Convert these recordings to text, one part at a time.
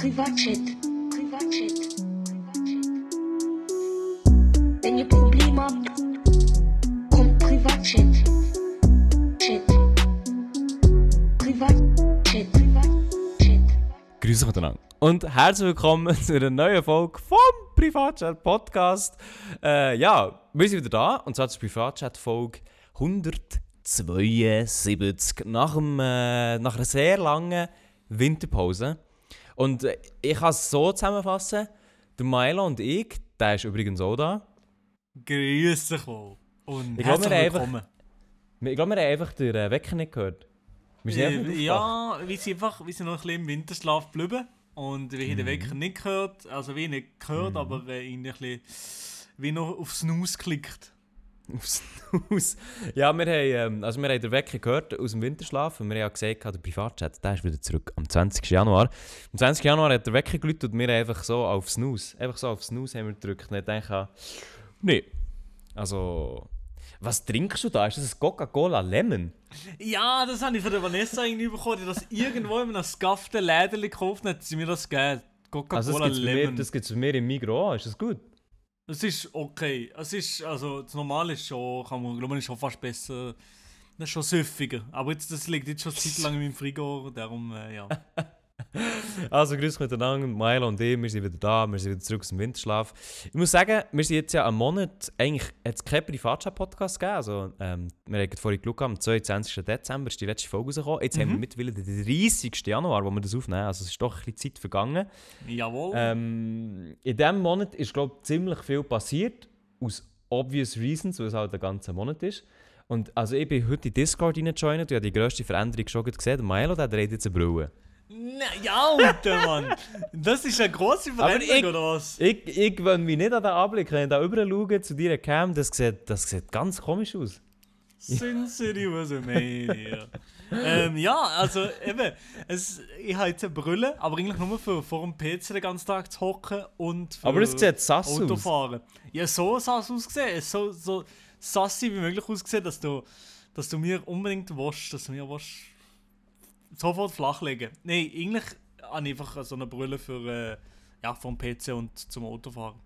Privatchat. Privatchat. Wenn ihr Probleme habt, kommt Privatchat. Chat. Privatchat. Privatchat. Grüße miteinander. Und herzlich willkommen zu einer neuen Folge vom Privatchat Podcast. Äh, ja, wir sind wieder da und zwar zur Privatchat Folge 172 nach, dem, äh, nach einer sehr langen Winterpause. Und äh, ich kann es so zusammenfassen: der Milo und ich, der ist übrigens auch da. Grüß dich wohl. Und Ich glaube, wir haben einfach-. Ich glaube, wir haben einfach den äh, Wecker nicht gehört. Wir sind Äh, ja, wir sind einfach wir sind noch ein bisschen im Winterschlaf geblieben. Und wir haben Mhm. den Wecker nicht gehört. Also wie nicht gehört, aber äh, ihn ein bisschen wie noch auf Snooze geklickt. Aufs Haus. Ja, wir haben, ähm, also wir haben den Wecker gehört aus dem Winterschlaf und wir haben ja gesagt, der Privatchat der ist wieder zurück am 20. Januar. Am 20. Januar hat der Wecker geläutet und wir einfach so auf Snooze, einfach so auf Snooze haben wir gedrückt. Und ich denke, nee, also, was trinkst du da? Ist das ein Coca-Cola Lemon? Ja, das habe ich von der Vanessa irgendwie bekommen. Die das irgendwo in einem scufften Läden gekauft hat sie mir das gegeben. Coca-Cola Also das gibt es bei, mir- Lemon. das gibt's bei mir im Migros, ist das gut? Es ist okay. Es ist, also das Normale ist schon, kann man, glaube ich, schon fast besser. Das ist schon süffiger. Aber jetzt, das liegt jetzt schon Zeit lang in meinem Frigo, darum, äh, ja. Also grüß miteinander, Milo und ich, wir sind wieder da, wir sind wieder zurück aus dem Winterschlaf. Ich muss sagen, wir sind jetzt ja einen Monat, eigentlich hat es keinen Privatchat-Podcast gegeben, also ähm, wir haben vorhin geschaut, am 22. Dezember ist die letzte Folge rausgekommen. Jetzt haben wir mittlerweile den 30. Januar, wo wir das aufnehmen, also es ist doch ein bisschen Zeit vergangen. Jawohl. Ähm, in diesem Monat ist, glaube ich, ziemlich viel passiert, aus obvious reasons, weil es halt der ganze Monat ist. Und also ich bin heute in Discord reingejoint und ich habe die grösste Veränderung schon gesehen. Milo, der dreht jetzt eine Brille. Na, ja, Alter, Mann. Das ist eine grosse Veränderung, ich- oder was? Ich, ich gewöhne mich nicht an den Anblick. Wenn ich da rüber schaue zu dir Cam, das sieht, das sieht ganz komisch aus. City was a mania. ähm, ja, also eben, es, ich habe jetzt eine Brille, aber eigentlich nur für vor dem PC den ganzen Tag zu hocken und für Aber es sieht sass aus. Autofahren. Ja, so sass ausgesehen. Es so, so sassy wie möglich ausgesehen, dass du, dass du mir unbedingt willst, dass du mir willst, sofort flachlegen. Nein, eigentlich habe ich einfach so eine Brille für, äh, ja, vom PC und zum Autofahren.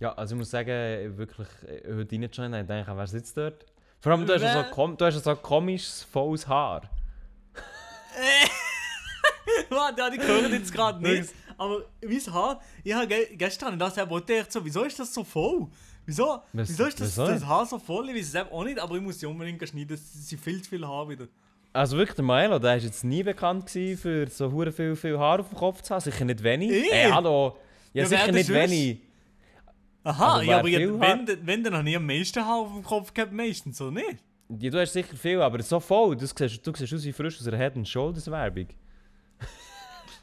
Ja, also ich muss sagen, wirklich, äh, heute reingejoint habe, ich denke, wer sitzt dort? Vor allem, du hast, ja so, kom du hast so komisches, volles Haar. Warte, ja, die hören jetzt gerade nicht. Aber mein Haar, ich habe ge gestern das selber gedacht, so, wieso ist das so voll? Wieso, wieso ist das, das Haar so voll? Ich weiß es auch nicht, aber ich muss die unbedingt schneiden. Es sind viel zu viel Haar wieder. Also wirklich, der Milo, der war jetzt nie bekannt für so hure viel, viel Haar auf dem Kopf zu haben. Sicher nicht wenig. Ich? Ey, hallo. Ja, Ja, sicher nicht wenig. Aha, Also, ja, aber ja, wenn, wenn, dann habe ich am meisten Haar auf dem Kopf gehabt, meistens so nicht. Ja, du hast sicher viel, aber so voll. Du siehst, du siehst aus wie frisch aus einer Head Shoulders Werbung.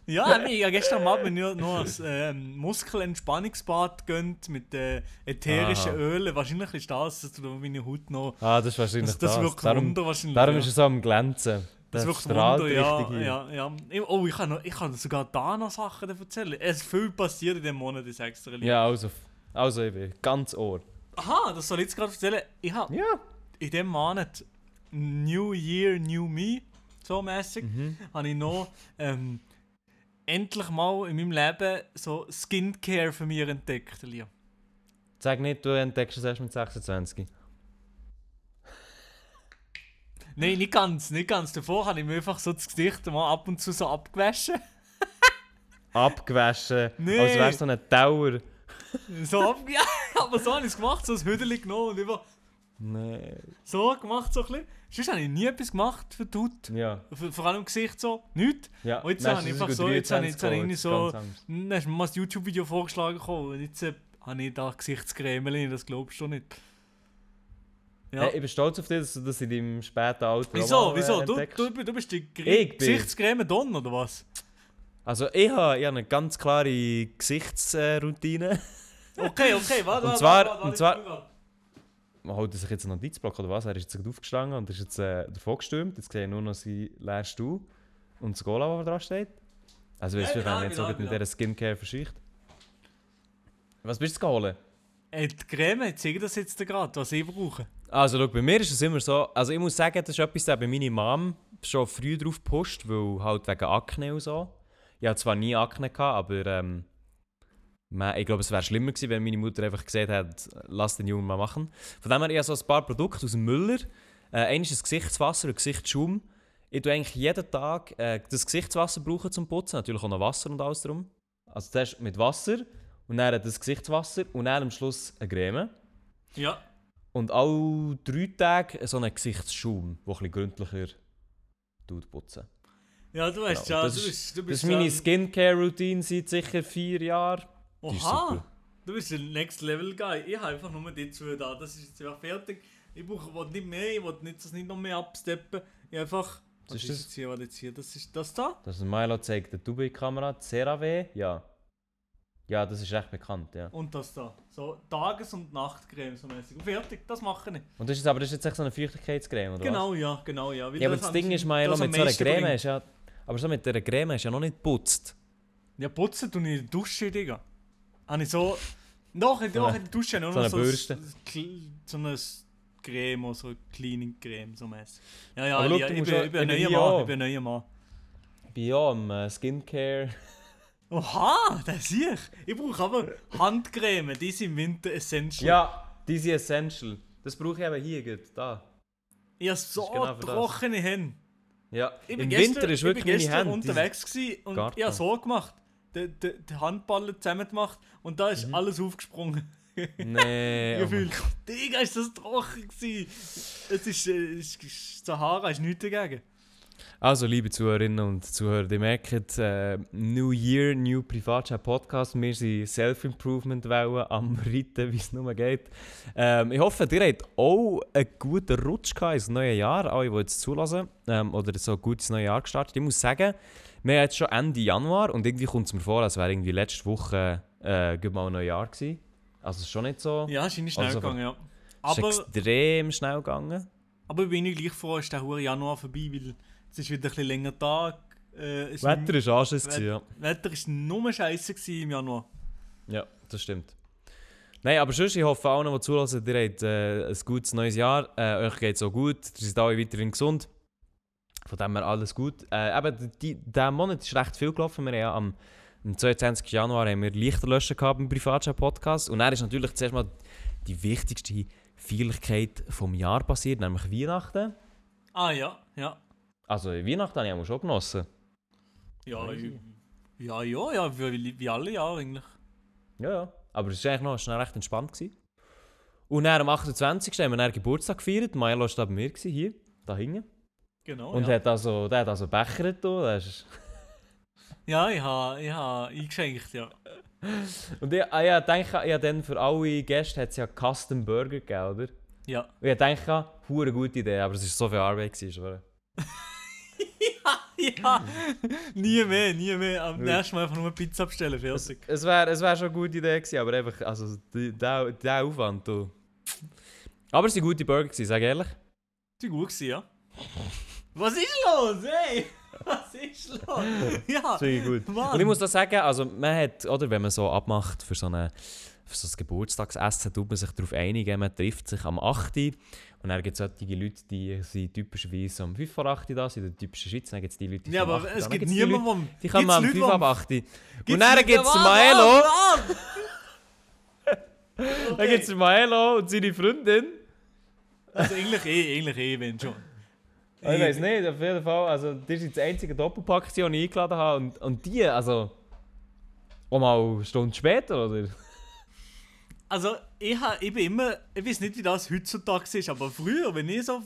Ja, ich habe gestern Abend nur, nur ein ähm, Muskelentspannungsbad gönnt mit äh, ätherischen Aha. Ölen. Wahrscheinlich ist das, dass du meine Haut noch. Ah, das ist wahrscheinlich Das, das das. wirkt darum Wunder wahrscheinlich. darum ist er so am Glänzen. Das Der wirkt Wunder, ja, ja, ja. Oh, ich kann, noch, ich kann sogar da noch Sachen erzählen. Es ist viel passiert in dem Monat, sag's dir. lieber. Ja, also, also ich bin ganz ohr. Aha, das soll ich jetzt gerade erzählen. Ich habe Ja. in dem Monat New Year, New Me, so mäßig, Mhm. habe ich noch ähm, endlich mal in meinem Leben so Skincare für mich entdeckt. Elia. Sag nicht, du entdeckst es erst mit 26. Nein, nicht ganz, nicht ganz. Davor habe ich mir einfach so das Gesicht mal ab und zu so abgewaschen. Abgewaschen, Nee. als wärst du so ein Dauer. So ab ja, aber so habe ich es gemacht, so ein Hüdeli genommen und über Nee. so gemacht, so ein bisschen. Sonst habe ich nie etwas gemacht für die Haut. Ja. Vor vor allem im Gesicht so, nichts. ja. Und jetzt habe ich ist einfach so, jetzt habe ich, 23 jetzt habe ich irgendwie so, dann hast du mir mal ein YouTube-Video vorgeschlagen gekommen und jetzt äh, habe ich da Gesichtscreme, das glaubst du nicht. Ja. Hey, ich bin stolz auf dich, dass du das in deinem späten Alter wieso, äh, wieso? Du, du, du bist die Gesichtscreme Don oder was? Also ich habe, ich habe eine ganz klare Gesichtsroutine. Okay, okay, warte, Und warte, zwar- warte, warte, und warte, zwar- warte. Holt er sich jetzt einen Notizblock oder was? Er ist jetzt gerade aufgestanden und ist jetzt äh, davon gestürmt. Jetzt sehe ich nur noch seinen leeren Stuhl und das Gola, das dran steht. Also weißt Ja, du, wenn er jetzt so mit dieser Skincare verschicht. Was bist du zu holen? Äh, die Creme, ich zeige das jetzt gerade, was ich brauche. Also schau, bei mir ist es immer so, also ich muss sagen, das ist etwas, das bei meiner Mom schon früh drauf gepusht, weil halt wegen Akne und so. Ich hatte zwar nie Akne, gehabt, aber ähm, man- ich glaube, es wäre schlimmer gewesen, wenn meine Mutter einfach gesagt hätte, lass den Jungen mal machen. Von dem her, ich habe so ein paar Produkte aus dem Müller. Äh, eines ist das Gesichtswasser und Gesichtsschaum. Ich tue eigentlich jeden Tag äh, das Gesichtswasser brauchen zum Putzen, natürlich auch noch Wasser und alles drum. Also zuerst mit Wasser und dann das Gesichtswasser und dann am Schluss eine Creme. Ja. Und alle drei Tage so einen Gesichtsschaum, der ein gründlicher putzen. Ja, du weißt Genau, ja, das du ist- bist, du Das bist ist meine Skincare-Routine seit sicher vier Jahren. Oha! Du bist ein Next Level Guy. Ich habe einfach nur die zwei da. Das ist jetzt ja fertig. Ich brauche nicht mehr, ich will nicht, das nicht noch mehr absteppen. Ich einfach. Was ist ist das? jetzt hier, was jetzt hier? Das ist das da? Das ist Milo zeigt der Dubai-Kamera, CeraVe, ja. Ja, das ist recht bekannt, ja. Und das da. So Tages- und Nachtcreme so mäßig. Und fertig, das mache ich. Und das ist aber das ist jetzt echt so eine Feuchtigkeitscreme, oder Genau, ja, genau, ja. Weil was? Ja, aber das Ding ist, Milo, das mit so einer Creme bringt. ist ja... Aber so mit dieser Creme ist ja noch nicht putzt. Ja, putzen tue ich in der Dusche, Digga. Habe ich so. Doch, in, So eine- in der Dusche nur so noch eine so, Bürste. so eine Creme, so eine Cleaning Creme, so mäßig. Ja, ja, Aber ich, ich, bin, ich bin ich bin Mann. Ich bin ein neuer Mann. Ich bin ja am äh, Skincare... Oha, das sehe ich. Ich brauche aber Handcreme, die sind im Winter essential. Ja, diese Essential. Das brauche ich eben hier, gut, da. Ich habe so genau trockene Hände. Ja, im bin Winter gestern, ist wirklich ich bin meine gestern Hände... die- unterwegs gewesen und Garten. ich habe so gemacht. Die, die, die Handballen zusammen gemacht und da ist alles aufgesprungen. Nee, oh Gefühlt. Digga, ist das trocken gewesen. Es ist, äh, es ist Sahara, ist nichts dagegen. Also, liebe Zuhörerinnen und Zuhörer, ihr merkt, äh, New Year, New Privatchat Podcast. Wir sind Self-Improvement-Wellen am Reiten, wie es nur geht. Ähm, ich hoffe, ihr habt auch einen guten Rutsch ins neue Jahr, alle, die jetzt zulassen ähm, oder so gut ins neue Jahr gestartet. Ich muss sagen, wir haben jetzt schon Ende Januar und irgendwie kommt es mir vor, als wäre irgendwie letzte Woche äh, gerade mal ein neues Jahr gewesen. Also, es ist schon nicht so. Ja, ist schnell Also, gegangen, ja. Es ist Aber, extrem schnell gegangen. aber ich bin ich gleich froh, ist der hure Januar vorbei, weil es ist wieder ein bisschen länger Tag. Äh, es Wetter ist Anschiss, gewesen, ja. Wetter ist nur scheiße im Januar. Ja, das stimmt. Nein, aber sonst, ich hoffe allen, die zulassen, ihr habt äh, ein gutes neues Jahr. Äh, euch geht es auch gut. Ihr seid alle weiterhin gesund. Von dem her alles gut. Äh, eben, die, dieser Monat ist recht viel gelaufen. Wir haben ja am, am 22. Januar haben wir Lichterlöschen gehabt im Privatchat-Podcast. Und dann ist natürlich zuerst mal die wichtigste Feierlichkeit vom Jahr passiert, nämlich Weihnachten. Ah ja, ja. Also Weihnachten habe ich auch schon genossen. Ja, Crazy. ja, ja, ja, wie, wie alle Jahre eigentlich. Ja, ja. Aber es war eigentlich noch schnell recht entspannt. Gewesen. Und dann am 28. haben wir dann Geburtstag gefeiert. Milo war da bei mir, gewesen, hier, da hinten. Genau. Und ja. hat also, der hat also Becher da. Das ist ja, ich habe ich ha eingeschenkt, ja. und ich, ah, ja, denke, ich dann für alle Gäste hat es ja Custom Burger gegeben, oder? Ja. Und ich denke, hure gute Idee, aber es war so viel Arbeit. Gewesen, schwöre. ja, nie mehr, nie mehr. Am nächsten Mal einfach nur Pizza bestellen, fertig. Es wäre es wär schon eine gute Idee gewesen, aber einfach, also, der, der Aufwand, du. Aber es waren gute Burger, gewesen, sag ehrlich. Die gut gewesen, ja. Was ist los, ey? Was ist los? Ja, wirklich gut. Mann. Und ich muss da sagen, also man hat, oder wenn man so abmacht für so, eine, für so ein Geburtstagsessen, tut man sich darauf einigen, man trifft sich am 8. Und dann gibt es solche Leute, die sind typischerweise um 5 vor 8 da, sind in der typischen Schweiz. Dann gibt es die Leute, die ja um aber 8 es gibt Dann gibt's die niemanden, kommen am 5 ab 8. Und dann gibt es Maelo, dann gibt es Maelo und seine Freundin. Also eigentlich eh, eigentlich eh, wenn schon. Ich weiß nicht, auf jeden Fall. Also, das ist jetzt die einzige Doppelpack, die ich eingeladen habe. Und, und die, also. Auch mal eine Stunde später, oder? Also, ich, ha, ich bin immer, ich weiß nicht, wie das heutzutage ist, aber früher, wenn ich so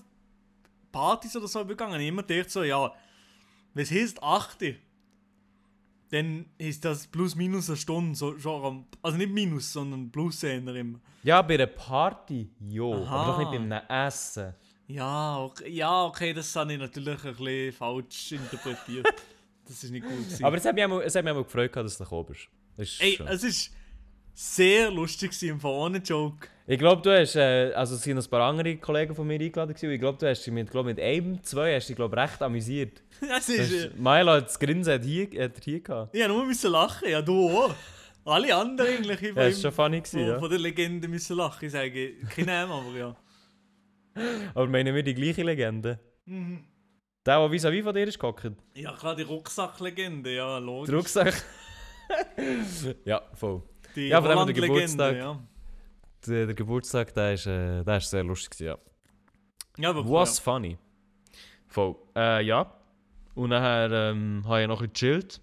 Partys oder so begangen, habe ich immer gedacht so, ja, was heißt 8? Dann ist das plus minus eine Stunde, so, schon also nicht minus, sondern plus eher immer. Ja, bei einer Party, jo. Aha. Aber doch nicht bei einem Essen. Ja, okay, ja, okay, das habe ich natürlich ein bisschen falsch interpretiert. das ist nicht gut gewesen. Aber es hat mich auch, es hat mich auch gefreut, dass du gekommen bist. Das ist Ey, schön. es ist sehr lustig im ohne Joke. Ich glaube, du hast, äh, also es sind ein paar andere Kollegen von mir eingeladen gewesen. Ich glaube, du hast dich mit, glaub, mit einem, zwei, hast dich, glaube recht amüsiert. Das ist, äh, Milo hat das Grinsen hat hier, hat er hier gehabt. ich habe nur müssen lachen, ja, du auch. Alle anderen eigentlich. Ja, das war schon funny, gewesen, ja. von der Legende müssen lachen. Ich sage, keine Namen, aber ja. Aber meinen wir die gleiche Legende? Mhm. Der, der vis-à-vis von dir ist gehockt. Ja, klar, die Rucksacklegende, ja, logisch. Der Rucksack. ja, voll. Die Ja, von dem der Geburtstag. Ja, Der, der Geburtstag, der ist, äh, der ist sehr lustig, ja. ja aber Was funny. Voll. Äh, ja. Und nachher ähm, habe ich noch ein gechillt.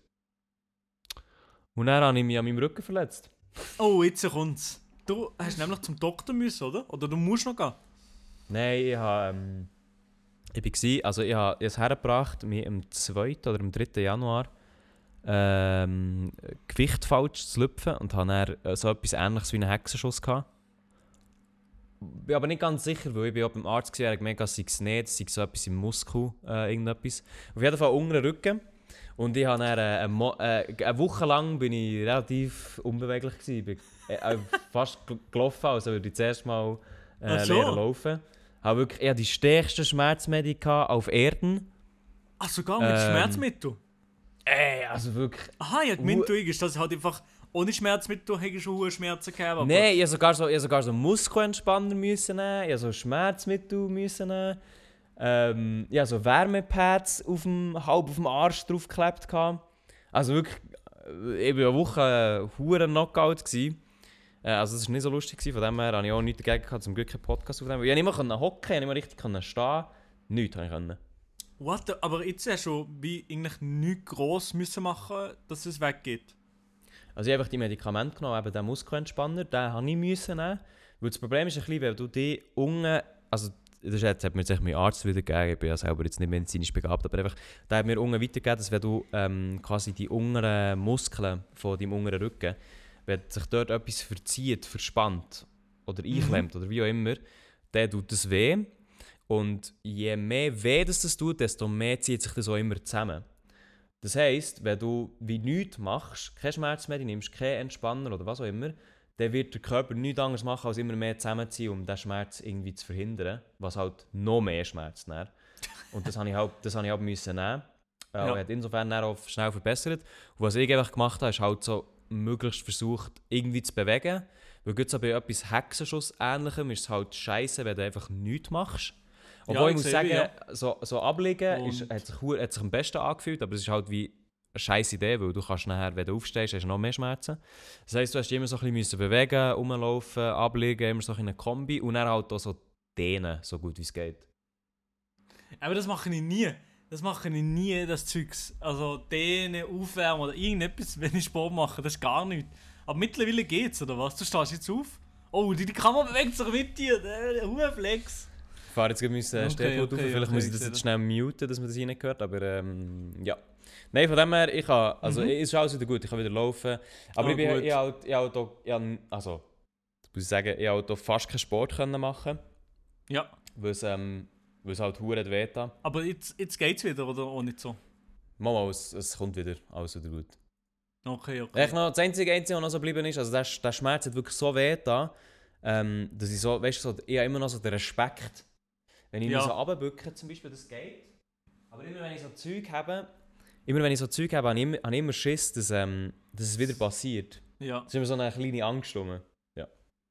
Und dann habe ich mich an meinem Rücken verletzt. ja. Oh, jetzt kommt's. Du hast nämlich zum Doktor müssen, oder? Oder du musst noch gehen? Nein, ich habe. Ähm, ich war, also ich habe es hergebracht, mir am 2. oder am 3. Januar ähm, Gewicht falsch zu lüpfen und habe dann äh, so etwas ähnliches wie einen Hexenschuss gehabt. Bin aber nicht ganz sicher, weil ich bin auch beim Arzt er hat gemerkt, sei es nicht, es sei so etwas im Muskel, äh, irgendetwas. Auf jeden Fall unter den Rücken. Und ich habe dann, äh, eine, äh, eine Woche lang bin ich relativ unbeweglich gewesen. Bin, äh, äh, fast gel- gelaufen, also würde ich zuerst mal äh, so. laufen. Habe wirklich, ich die stärksten Schmerzmedika auf Erden. Ach, sogar mit Ähm, Schmerzmittel? Ey, also wirklich. Aha, ja, gemeint, du ist das halt einfach ohne Schmerzmittel hättest du schon hohe Schmerzen gehabt. aber- Nein, ich musste sogar so, ich sogar so Muskelentspanner müssen nehmen, ich so Schmerzmittel müssen nehmen. Ähm, ich so Wärmepads auf dem, halb auf dem Arsch draufgeklebt. gehabt. Also wirklich, äh, ich war eine Woche äh, Knockout. Gewesen. Äh, also es war nicht so lustig, gewesen. von dem her habe ich auch nichts dagegen gehabt, zum Glück keinen Podcast aufnehmen. Ich konnte nicht mehr hocken, ich nicht mehr richtig können stehen. Nichts konnte ich. Können. What the, aber jetzt hast du wie eigentlich nichts gross müssen machen, dass es weggeht. Also ich habe einfach die Medikamente genommen, eben den Muskelentspanner, den habe ich müssen nehmen. Weil das Problem ist ein bisschen, wenn du die unten, also das jetzt, hat mir jetzt mein Arzt wieder gegeben, ich bin ja selber jetzt nicht medizinisch begabt, aber einfach, der hat mir unten weitergegeben, dass wenn du ähm, quasi die unteren Muskeln von deinem unteren Rücken, wenn sich dort etwas verzieht, verspannt oder einklemmt oder wie auch immer, dann tut das weh. Und je mehr weh das, das tut, desto mehr zieht sich das auch immer zusammen. Das heisst, wenn du wie nichts machst, kein Schmerzmittel nimmst, keinen Entspanner oder was auch immer, dann wird der Körper nichts anderes machen, als immer mehr zusammenziehen, um diesen Schmerz irgendwie zu verhindern, was halt noch mehr Schmerz nährt. Und das habe ich halt, das habe ich halt müssen nehmen. Äh, Ja. und hat insofern auch schnell verbessert. Und was ich einfach gemacht habe, ist halt so möglichst versucht, irgendwie zu bewegen. Weil gerade so bei etwas Hexenschuss ähnlichem ist es halt scheiße, wenn du einfach nichts machst. Obwohl ich ich muss sagen, ja. so, so ablegen Und- ist, hat, sich, hat sich am besten angefühlt, aber es ist halt wie eine scheiß Idee, weil du kannst nachher, wenn du aufstehst, hast du noch mehr Schmerzen. Das heisst, du hast immer so ein bisschen bewegen, rumlaufen, ablegen, immer so in einer Kombi und dann halt auch so dehnen, so gut wie es geht. Aber das mache ich nie. Das mache ich nie, das Zeugs. Also dehnen, aufwärmen oder irgendetwas, wenn ich Sport mache, das ist gar nichts. Aber mittlerweile geht's, oder was? Du stehst jetzt auf. Oh, die, die Kamera bewegt sich mit dir. Der Hurenflex. Ich fahre jetzt gerade mein Okay, okay, auf, vielleicht okay, muss ich das jetzt schnell muten, dass man das nicht hört, aber ähm, ja. Nein, von dem her, ich kann, also Mhm. ist alles wieder gut, ich kann wieder laufen. Aber Ah, ich bin gut. ich halt, ich halt auch, ich habe, also, muss ich sagen, ich halt auch fast keinen Sport können machen, Ja, weil es, ähm, weil es halt hure weh tat. aber jetzt, jetzt geht's wieder, oder auch nicht so? Mama, es, es kommt wieder, alles wieder gut. Okay, okay. Echt noch, das einzige, einzige, was noch so geblieben ist, also der, der Schmerz hat wirklich so weh da, ähm, dass ich so, weißt du, so, ich habe immer noch so den Respekt, wenn ich Ja. mich so runterbücke zum Beispiel, das geht. Aber immer wenn ich so Zeug habe, immer wenn ich so Zeug habe, habe ich immer, habe ich immer Schiss, dass, ähm, dass es wieder passiert. Ja. Das ist immer so eine kleine Angst rum.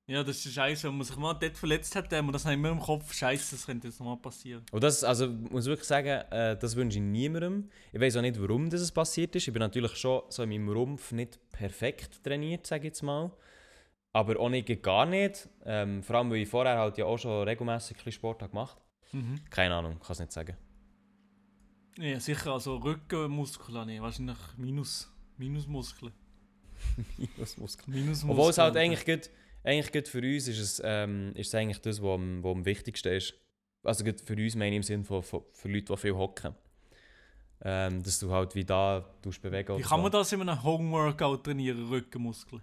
Ja, das ist scheiße. Wenn man sich mal dort verletzt hat, man das immer im Kopf. Scheiße, das könnte jetzt nochmal passieren. Und das, also, ich muss wirklich sagen, äh, das wünsche ich niemandem. Ich weiß auch nicht, warum das passiert ist. Ich bin natürlich schon so in meinem Rumpf nicht perfekt trainiert, sage ich jetzt mal. Aber auch nicht gar nicht. Ähm, vor allem, weil ich vorher halt ja auch schon regelmäßig Sport habe gemacht Mhm. Keine Ahnung, kann es nicht sagen. Ja, sicher. Also Rückenmuskeln wahrscheinlich Minus, Minusmuskeln. Minusmuskel. Minusmuskeln. Obwohl es halt eigentlich gut, eigentlich gut für uns ist es, ähm, ist es eigentlich das, was am, was am wichtigsten ist. Also für uns meine ich im Sinne von, von für Leute, die viel hocken. Ähm, dass du halt wie da tust bewegen Wie kann so. man das in einem Homeworkout trainieren, Rückenmuskeln?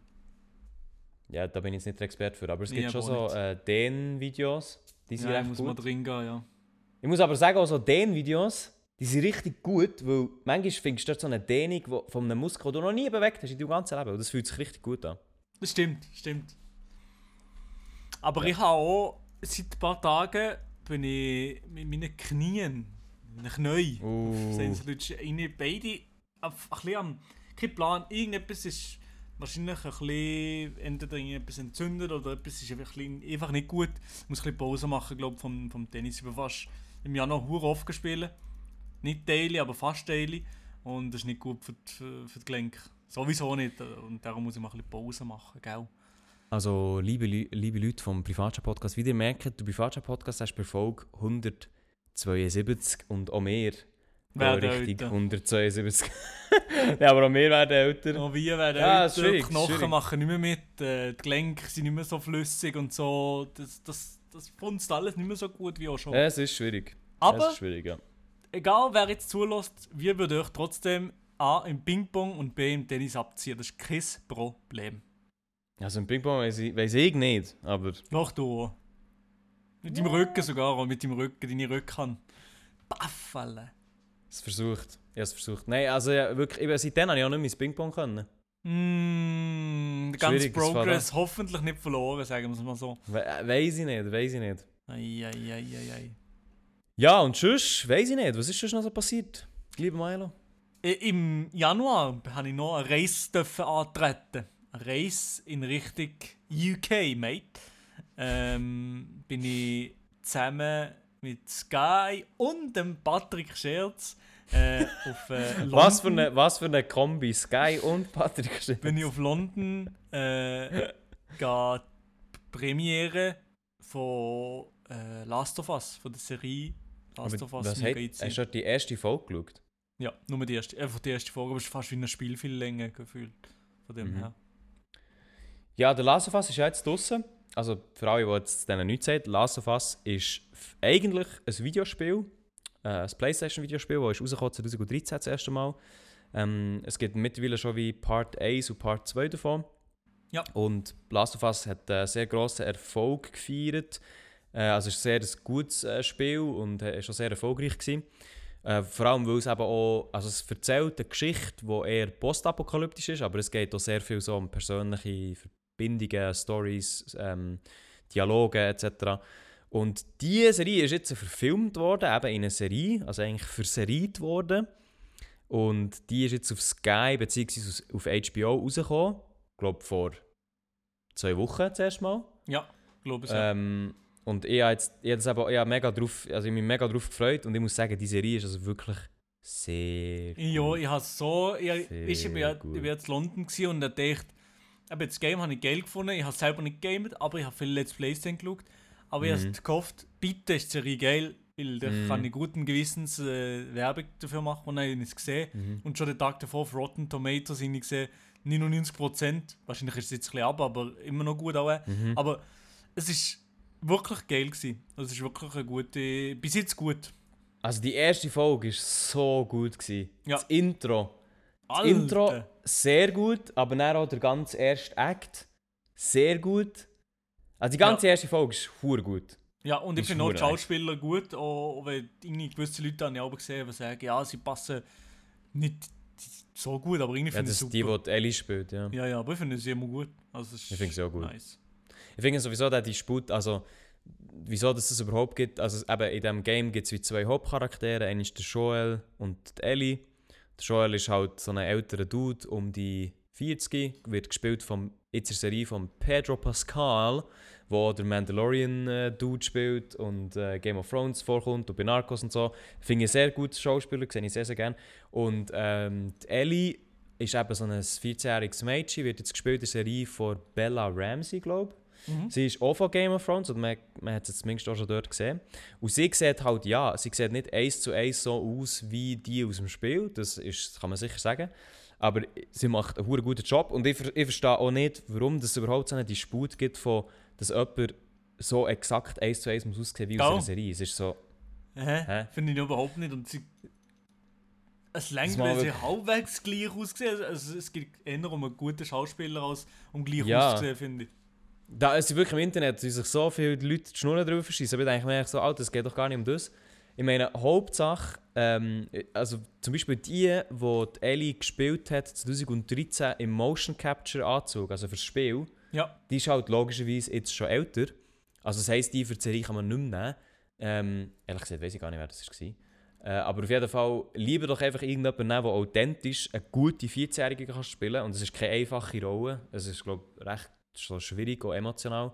Ja, da bin ich jetzt nicht der Experte für. Aber es Nee, gibt schon so äh, Dehn-Videos, die sind Ja, recht muss gut. man drin gehen, ja. Ich muss aber sagen, auch so Dehn-Videos, die sind richtig gut, weil manchmal findest du dort so eine Dehnung von einem Muskel, den du noch nie bewegt hast in deinem ganzen Leben. Und das fühlt sich richtig gut an. Das stimmt, stimmt. Aber ich habe auch seit ein paar Tagen bin ich mit meinen Knien, meinen Knien, Uh. sind Leute rein, beide ein bisschen am, kein Plan, irgendetwas ist wahrscheinlich ein bisschen, entweder etwas entzündet oder etwas ist einfach, ein bisschen, einfach nicht gut. Ich muss ein bisschen Pause machen, glaube vom, vom Tennis. Ich bin fast im Januar hure oft gespielt. nicht daily, aber fast daily. Und das ist nicht gut für die, für die Gelenke. Sowieso nicht. Und darum muss ich mal ein bisschen Pause machen, gell? Also, liebe, liebe Leute vom Privatchat-Podcast, wie ihr merkt, der Privatchat-Podcast hast bei Folge 172 und auch mehr. Werden gehen richtig älter. 172. ja, aber auch wir werden älter. Noch wir werden Ja, älter, die Knochen schwierig. machen nicht mehr mit, äh, die Gelenke sind nicht mehr so flüssig und so. Das, das, das funzt alles nicht mehr so gut wie auch schon. Es ist schwierig. es Aber ist schwierig, ja. egal wer jetzt zulässt, wir würden euch trotzdem A im Ping-Pong und B im Tennis abziehen. Das ist kein Problem. Also im Ping-Pong weiss ich, ich nicht, aber Doch du. Mit deinem Rücken sogar, mit deinem Rücken, deine Rückhand. Baffele. es versucht. Ich habe es versucht. Nein, also ja, wirklich, eben, seitdem habe ich auch nicht mehr ins Ping-Pong können. Mm, der ganze Progress hoffentlich nicht verloren, sagen wir es mal so. We äh, weiss ich nicht, weiss ich nicht. Eieieiei. Ja, und sonst, weiss ich nicht, was ist sonst noch so passiert? Lieber Milo? Im Januar habe ich noch eine dürfen antreten. Reise in Richtung UK, mate. Ähm, bin ich zusammen mit Sky und dem Patrick Scherz äh, auf äh, London. Was für, eine, was für eine Kombi, Sky und Patrick Schiff. bin ich auf London äh, die Premiere von äh, Last of Us, von der Serie Last of Us. was hat, hast du die erste Folge geschaut? Ja, nur die erste, einfach die erste Folge, aber es ist fast wie ein Spiel viel länger gefühlt. Von dem Mhm. her. Ja, der Last of Us ist ja jetzt draußen. Also für alle, die jetzt denen nichts sagen, Last of Us ist eigentlich ein Videospiel, äh, ein Playstation-Videospiel, das ist rausgekommen 2013 das erste Mal. Ähm, es gibt mittlerweile schon wie Part 1 und Part 2 davon. Ja. Und Last of Us hat einen sehr grossen Erfolg gefeiert. Äh, also es ist ein sehr gutes äh, Spiel und äh, ist auch sehr erfolgreich gewesen. Äh, vor allem, weil es eben auch, also es erzählt eine Geschichte, die eher postapokalyptisch ist, aber es geht auch sehr viel so um persönliche Verbindungen, Stories, ähm, Dialoge etc. Und diese Serie ist jetzt verfilmt worden, eben in einer Serie, also eigentlich verseriert worden. Und die ist jetzt auf Sky bzw. auf HBO rausgekommen. Ich glaube vor zwei Wochen zuerst mal. Ja, glaube ich. Ja. Ähm, und ich habe jetzt, ich habe aber, ich habe mega drauf, also ich mich mega drauf gefreut und ich muss sagen, die Serie ist also wirklich sehr ja, gut. ich habe so. Ich, Sehr ich, ja- gut. ich jetzt in London und da dachte aber das Game habe ich geil gefunden. Ich habe selber nicht gegamet, aber ich habe viele Let's Plays dann geschaut. Aber ich Mhm. habe gehofft, bitte ist die Serie geil, weil da Mhm. kann ich guten Gewissens äh, Werbung dafür machen und dann habe ich es gesehen. Mhm. Und schon den Tag davor auf Rotten Tomatoes habe ich gesehen, 99%. Wahrscheinlich ist es jetzt ein bisschen ab, aber immer noch gut auch. Mhm. Aber es ist wirklich geil gewesen. Also Es ist wirklich eine gute, bis jetzt gut. Also die erste Folge war so gut. Gewesen. Ja. Das Intro. Das Alter. Intro sehr gut, aber dann auch der ganze erste Act sehr gut. Also die ganze erste Folge ist hure gut. Ja, und ich finde auch die Schauspieler gut, auch, wenn irgendwie gewisse Leute habe ich auch gesehen, die sagen, ja, sie passen nicht so gut, aber irgendwie Ja, finde das ich ist die, super. die Ellie spielt, ja. ja, ja, aber ich finde sie immer gut. Also, es Ich finde sie auch gut. Nice. Ich finde sowieso der Disput, also wieso dass es das überhaupt gibt, also eben in diesem Game gibt es wie zwei Hauptcharaktere, einer ist der Joel und die Ellie. Joel ist halt so ein älterer Dude, um die 40, wird gespielt vom, in der Serie von Pedro Pascal, wo der Mandalorian-Dude spielt und äh, Game of Thrones vorkommt und bei Narcos und so. Finde ich sehr guten Schauspieler, sehe ich sehr, sehr gerne. Und ähm, Ellie ist eben so ein 14-jähriges Mädchen, wird jetzt gespielt in der Serie von Bella Ramsey, glaube ich. Mhm. Sie ist auch von Game of Thrones und man, man hat sie zumindest auch schon dort gesehen. Und sie sieht halt, ja, sie sieht nicht eins zu eins so aus wie die aus dem Spiel, das, ist, kann man sicher sagen. Aber sie macht einen guten Job und ich, ich verstehe auch nicht, warum es überhaupt so einen Disput gibt, von, dass jemand so exakt eins zu eins muss aussehen wie aus einer Serie. Es ist so, Hä? Finde ich überhaupt nicht. Und sie, es längt, wenn sie halbwegs gleich aussehen. Also es geht eher um einen guten Schauspieler als um gleich Ja. auszusehen, finde ich. Da ist wirklich im Internet, wie sich so viele Leute die Schnurren verschießen. Aber ich denke mir so, Alter, es geht doch gar nicht um das. Ich meine, Hauptsache, ähm, also zum Beispiel die, die, die Ellie gespielt hat 2013 im Motion Capture Anzug, also fürs Spiel, Ja, die ist halt logischerweise jetzt schon älter. Also das heisst, die für die Serie kann man nicht mehr nehmen. Ähm, ehrlich gesagt weiß ich gar nicht, wer das war. Äh, aber auf jeden Fall lieber doch einfach irgendjemanden nehmen, der authentisch eine gute 14-Jährige kann spielen kann. Und es ist keine einfache Rolle. Es ist, glaube ich, recht so schwierig und emotional.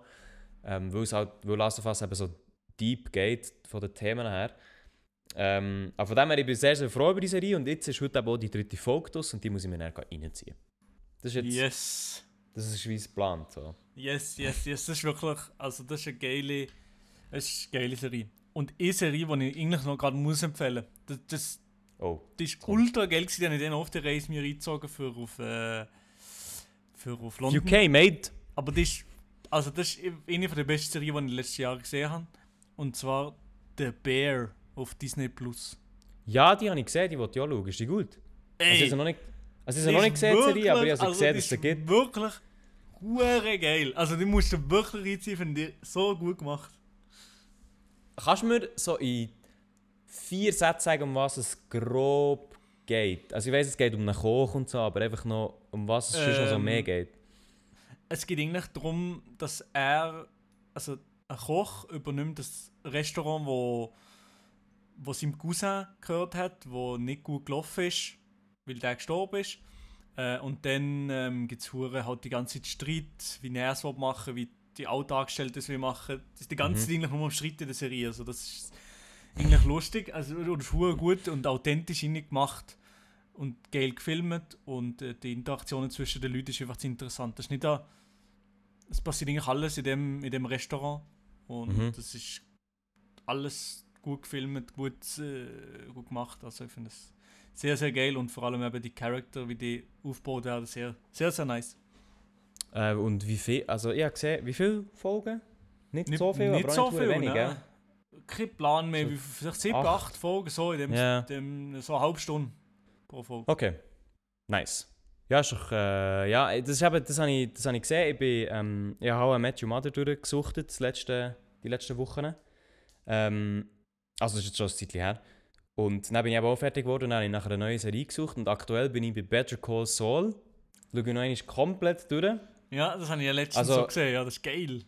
Ähm, weil es halt, weil Last of Us eben so deep geht von den Themen her. Ähm, aber von dem her, ich bin sehr, sehr froh über die Serie und jetzt ist heute eben auch die dritte Folge draus und die muss ich mir dann reinziehen. Das ist jetzt, Yes. das ist wie es geplant. So. Yes, yes, yes. Das ist wirklich, also das ist eine geile, das ist eine geile Serie. Und eine Serie, die ich eigentlich noch gerade muss empfehlen. Das, das, Oh, das ist ultra geil gewesen, habe ich dann auf der Reise mir reingezogen für auf, äh, für auf London. UK, mate! Aber das ist, also das ist eine der besten Serien, die ich in den letzten Jahren gesehen habe. Und zwar The Bear auf Disney Plus. Ja, die habe ich gesehen, die wollte ich auch schauen. Ist die gut? Also, ich habe noch nicht, also, ich habe noch nicht ist gesehen, die Serie, aber ich habe wirklich- sie gesehen, dass es sie gibt. Wirklich hure geil. Also die musst du wirklich reinziehen, finde ich so gut gemacht. Kannst du mir so in vier Sätzen sagen, um was es grob geht? Also ich weiß, es geht um einen Koch und so, aber einfach noch, um was es sonst noch so Ähm, mehr geht. Es geht eigentlich darum, dass er, also ein Koch übernimmt das Restaurant, wo, wo seinem Cousin gehört hat, wo nicht gut gelaufen ist, weil der gestorben ist. Äh, und dann ähm, gibt es halt die ganze Zeit Streit, wie er es machen wie die Alltagsgestellten es machen. Das ist die ganze Mhm. Zeit eigentlich nur um Streit in der Serie. Also das ist eigentlich lustig. Also und ist gut und authentisch gemacht und geil gefilmt und äh, die Interaktionen zwischen den Leuten ist einfach interessant. Das ist nicht da, es passiert eigentlich alles in dem, in dem Restaurant und Mhm. das ist alles gut gefilmt, gut, äh, gut gemacht. Also ich finde es sehr, sehr geil und vor allem eben die Charakter, wie die aufgebaut werden, sehr, sehr, sehr nice. Äh, und wie viel, also ich habe gesehen, wie viele Folgen? Nicht, Nicht, so viel, nicht aber so viel, wenig, ne? Kein Plan mehr, So wie vielleicht sieben, acht. acht Folgen, so in dem, Ja. dem so eine halbe Stunde pro Folge. Okay, nice. Ja, ist doch, äh, ja, das, ist eben, das habe ich, das habe ich gesehen. Ich, bin, ähm, ich habe auch Matthew Mother durchgesuchtet, das letzte, die letzten Wochen. Ähm, also das ist jetzt schon ein Zeitchen her. Und dann bin ich eben auch fertig geworden und dann habe ich nach einer neuen Serie gesucht. Und aktuell bin ich bei Better Call Saul. Schaue ich noch einmal komplett durch. Ja, das habe ich ja letztens Also- so gesehen, ja, das ist geil.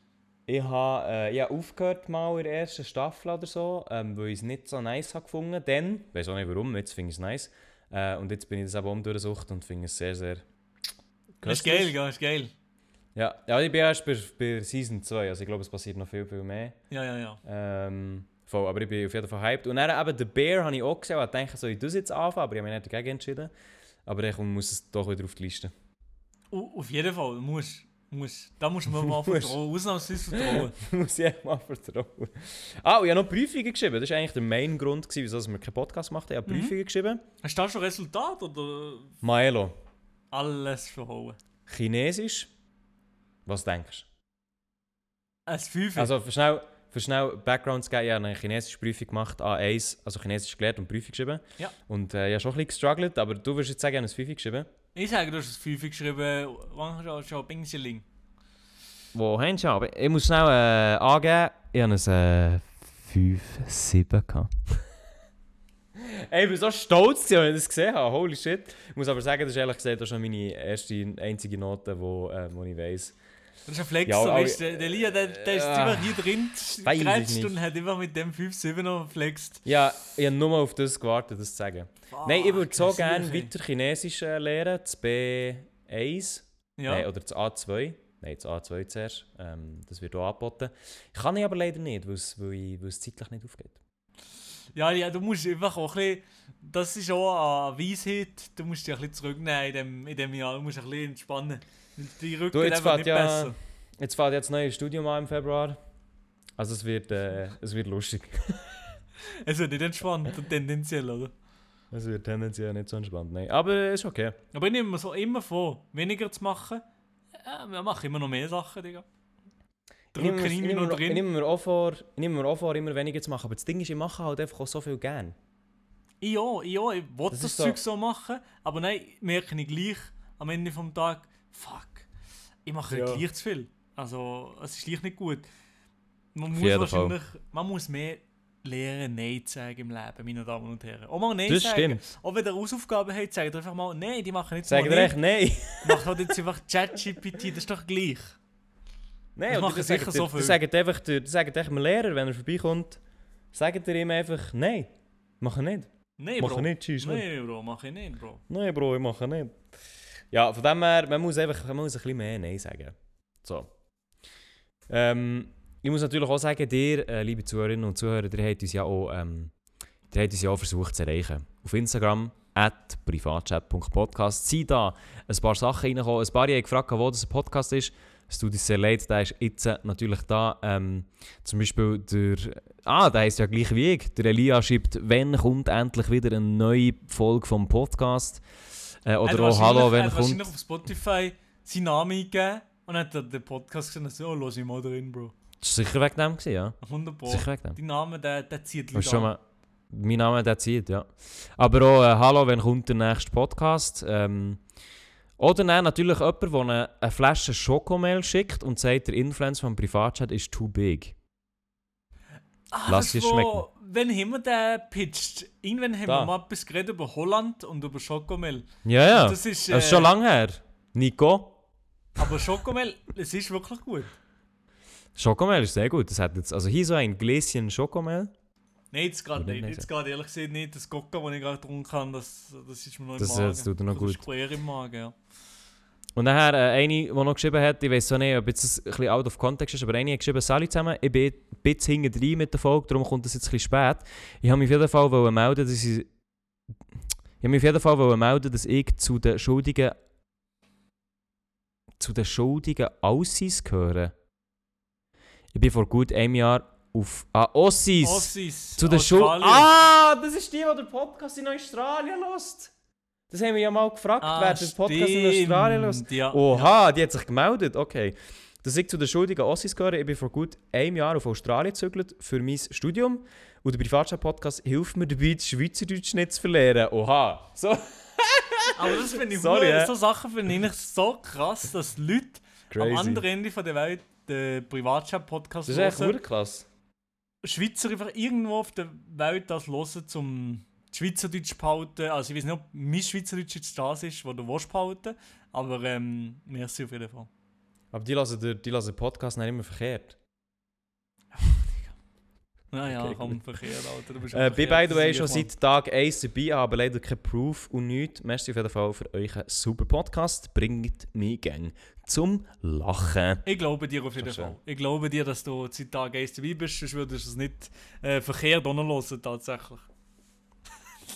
Ich habe, äh, ich habe aufgehört mal in der ersten Staffel oder so, ähm, weil ich es nicht so nice habe gefunden. Dann, ich weiß auch nicht warum, jetzt finde ich es nice. Äh, und jetzt bin ich das eben um durchsucht und finde es sehr, sehr Das ist köstlich. geil, ja, ist geil. Ja, ja ich bin erst bei, bei Season 2, also ich glaube, es passiert noch viel, viel mehr. Ja, ja, ja. Ähm, voll, aber ich bin auf jeden Fall hyped. Und dann eben The Bear habe ich auch gesehen und dachte, soll ich das jetzt anfangen, aber ich habe mich nicht dagegen entschieden. Aber ich muss es doch wieder auf die Liste. Auf jeden Fall, du musst, musst, da musst du mir mal vertrauen, ausnahmsweise vertrauen. muss ich mal vertrauen. Ah, und ich habe noch Prüfungen geschrieben. Das war eigentlich der Main Grund, gewesen, wieso wir keinen Podcast gemacht haben. Ich habe Mhm. Prüfungen geschrieben. Hast du da schon Resultat oder Maelo. alles verhauen? Chinesisch. Was denkst Ein du? Fünfer. Also, für schnell, für schnell Background zu geben, ich habe eine chinesische Prüfung gemacht, A1, also Chinesisch gelernt und Prüfung geschrieben. Ja. Und äh, ich habe schon ein bisschen gestruggelt, aber du würdest jetzt sagen, ich habe eine Prüfung geschrieben. Ich sage, du hast ein Fünfer geschrieben, wann hast du schon Bingseling? Wo haben aber? Ich muss schnell äh, angeben, ich habe ein äh, 5, 7 gehabt. Ey, ich bin so stolz, als ich das gesehen habe. Holy shit. Ich muss aber sagen, das ist ehrlich gesagt auch schon meine erste, einzige Note, wo, äh, wo ich weiss. Das ist ein Flex, Ja, weißt der, der Lia, der, der ist Ah. einfach hier drin nicht. und hat einfach mit dem 5-7 noch geflext. Ja, ich habe nur mal auf das gewartet, das zu sagen. Nein, ich würde so gerne weiter Chinesisch äh, lernen, das B1 Ja. Nein, oder das A2. Nein, das A2 zuerst. Ähm, das wird auch angeboten. Kann ich aber leider nicht, weil es zeitlich nicht aufgeht. Ja, ja, du musst einfach auch ein bisschen, das ist auch eine Weisheit, du musst dich ein bisschen zurücknehmen in dem, in dem Jahr, du musst ein bisschen entspannen. Die Rücken Du, jetzt fährt ja, besser. jetzt fährt jetzt das neue Studium an im Februar. Also es wird, äh, es wird lustig. Es wird nicht entspannt, tendenziell, oder? Es wird tendenziell nicht so entspannt. Nein, aber ist okay. Aber ich nehme mir so immer vor, weniger zu machen. Ja, wir machen immer noch mehr Sachen, Digga. Ich nehme, Drücken mir, ich, nehme noch mir, ich, drin. nehme mir auch vor, ich nehme mir auch vor, immer weniger zu machen. Aber das Ding ist, ich mache halt einfach auch so viel gern. Ja, ja, ich will Das das, ist so- Zeug so machen, aber nein, merke ich gleich am Ende vom Tag, fuck, ich mache Ja. gleich zu viel. Also, es ist gleich nicht gut. Man muss wahrscheinlich, man muss mehr lernen, Nein zu sagen im Leben, meine Damen und Herren. Auch mal Nein Das sagen. stimmt. Auch wenn ihr Hausaufgaben habt, sagt einfach mal Nein, die machen nicht Sag mal dir Nein. echt nein. Macht halt jetzt einfach ChatGPT, das ist doch gleich. Nein, Das machen sicher sagt, so viel. das sagt einfach, das sagt echt dem Lehrer, wenn er vorbeikommt, sagt er ihm einfach, nein, mache nicht. Nein, Bro. nicht, tschüss. Nein, Bro, mach ich nicht, Bro. nein, Bro, ich mache nicht. Ja, von dem her, man muss einfach man muss ein bisschen mehr Nein sagen. So. Ähm, ich muss natürlich auch sagen, dir, äh, liebe Zuhörerinnen und Zuhörer, ihr habt uns ja auch ähm, uns ja auch versucht zu erreichen. Auf Instagram at privatchat.podcast sind da ein paar Sachen reingekommen. Ein paar haben gefragt, wo das ein Podcast ist. Es tut uns sehr leid, der ist jetzt äh, natürlich da. Ähm, zum Beispiel der... Ah, der heisst ja gleich wie ich. Der Elia schreibt, wenn kommt endlich wieder eine neue Folge vom Podcast? Äh, Er oder auch Hallo, er wenn hat kommt... wahrscheinlich auf Spotify seinen Namen eingegeben und hat dann den Podcast gesehen und so, oh, los ich mal drin, Bro. Das war sicher wegen dem, gewesen, ja. 100 Pro. Sicher wegen dem. Dein Name, der, der zieht Leute schon mal... Mein Name, der zieht, ja. Aber auch, äh, hallo, wenn kommt der nächste Podcast? Ähm, oder dann natürlich jemand, der eine, eine Flasche Schokomehl schickt und sagt, der Influencer vom Privatchat ist too big. Ah, Lass das dir wo- Wenn haben wir den pitcht? Irgendwann haben Da. wir mal etwas geredet über Holland und über Schokomel. Ja, ja. Das Das ist, ist, äh, schon lange her. Nico? Aber Schokomel, es ist wirklich gut. Schokomehl ist sehr gut. Das hat jetzt, also hier so ein Gläschen Schokomehl. Nein, jetzt gerade nicht. nicht? Jetzt gerade ehrlich gesagt nicht. Das Gokka, das ich gerade getrunken habe, das, das ist mir noch im Das, äh, Magen. das tut dir noch Das gut. ist quer im Magen, ja. Und nachher äh, eine, die noch geschrieben hat, ich weiß so nicht, ob jetzt das ein bisschen out of context ist, aber eine hat geschrieben, Salut zusammen, ich bin ein bisschen hinten drin mit der Folge, darum kommt das jetzt ein bisschen spät. Ich habe mich auf jeden Fall melden, dass ich... Ich habe mich auf jeden Fall melden, dass ich zu den Schuldigen... zu den Schuldigen Aussis gehöre. Ich bin vor gut einem Jahr auf... Ah, Ossis! Ossis. Zu den Schul... Australien. Ah, das ist die, die den Podcast in Australien hört. Das haben wir ja mal gefragt, Ah, wer den Podcast in Australien hört. Ja, Oha, die hat sich gemeldet. Okay. Dass ich zu den schuldigen Ossis gehöre. Ich bin vor gut einem Jahr auf Australien gezögert für mein Studium. Und der Privatchat-Podcast hilft mir dabei, das Schweizerdeutsch nicht zu verlieren. Oha. So Aber das finde ich Sorry, ja. so Sachen finde ich so krass, dass Leute am anderen Ende von der Welt den Privatchat-Podcast Das ist echt hören. klasse. Schweizer einfach irgendwo auf der Welt das hören, zum Schweizerdeutsch behalten. Also ich weiß nicht, ob mein Schweizerdeutsch jetzt das ist, was du willst behalten aber ähm, merci auf jeden Fall. Aber die lassen den, die lassen den Podcast nicht immer verkehrt. Naja, Okay, komm, verkehrt, Alter. Du bist Äh, bin verkehrt, by the way schon seit Tag 1 dabei, aber leider kein Proof und nichts. Merci auf jeden Fall für euren super Podcast. Bringt mich gang zum Lachen. Ich glaube dir auf jeden. Fall. Ich glaube dir, dass du seit Tag 1 dabei bist, sonst würdest du es nicht äh, verkehrt hören, tatsächlich.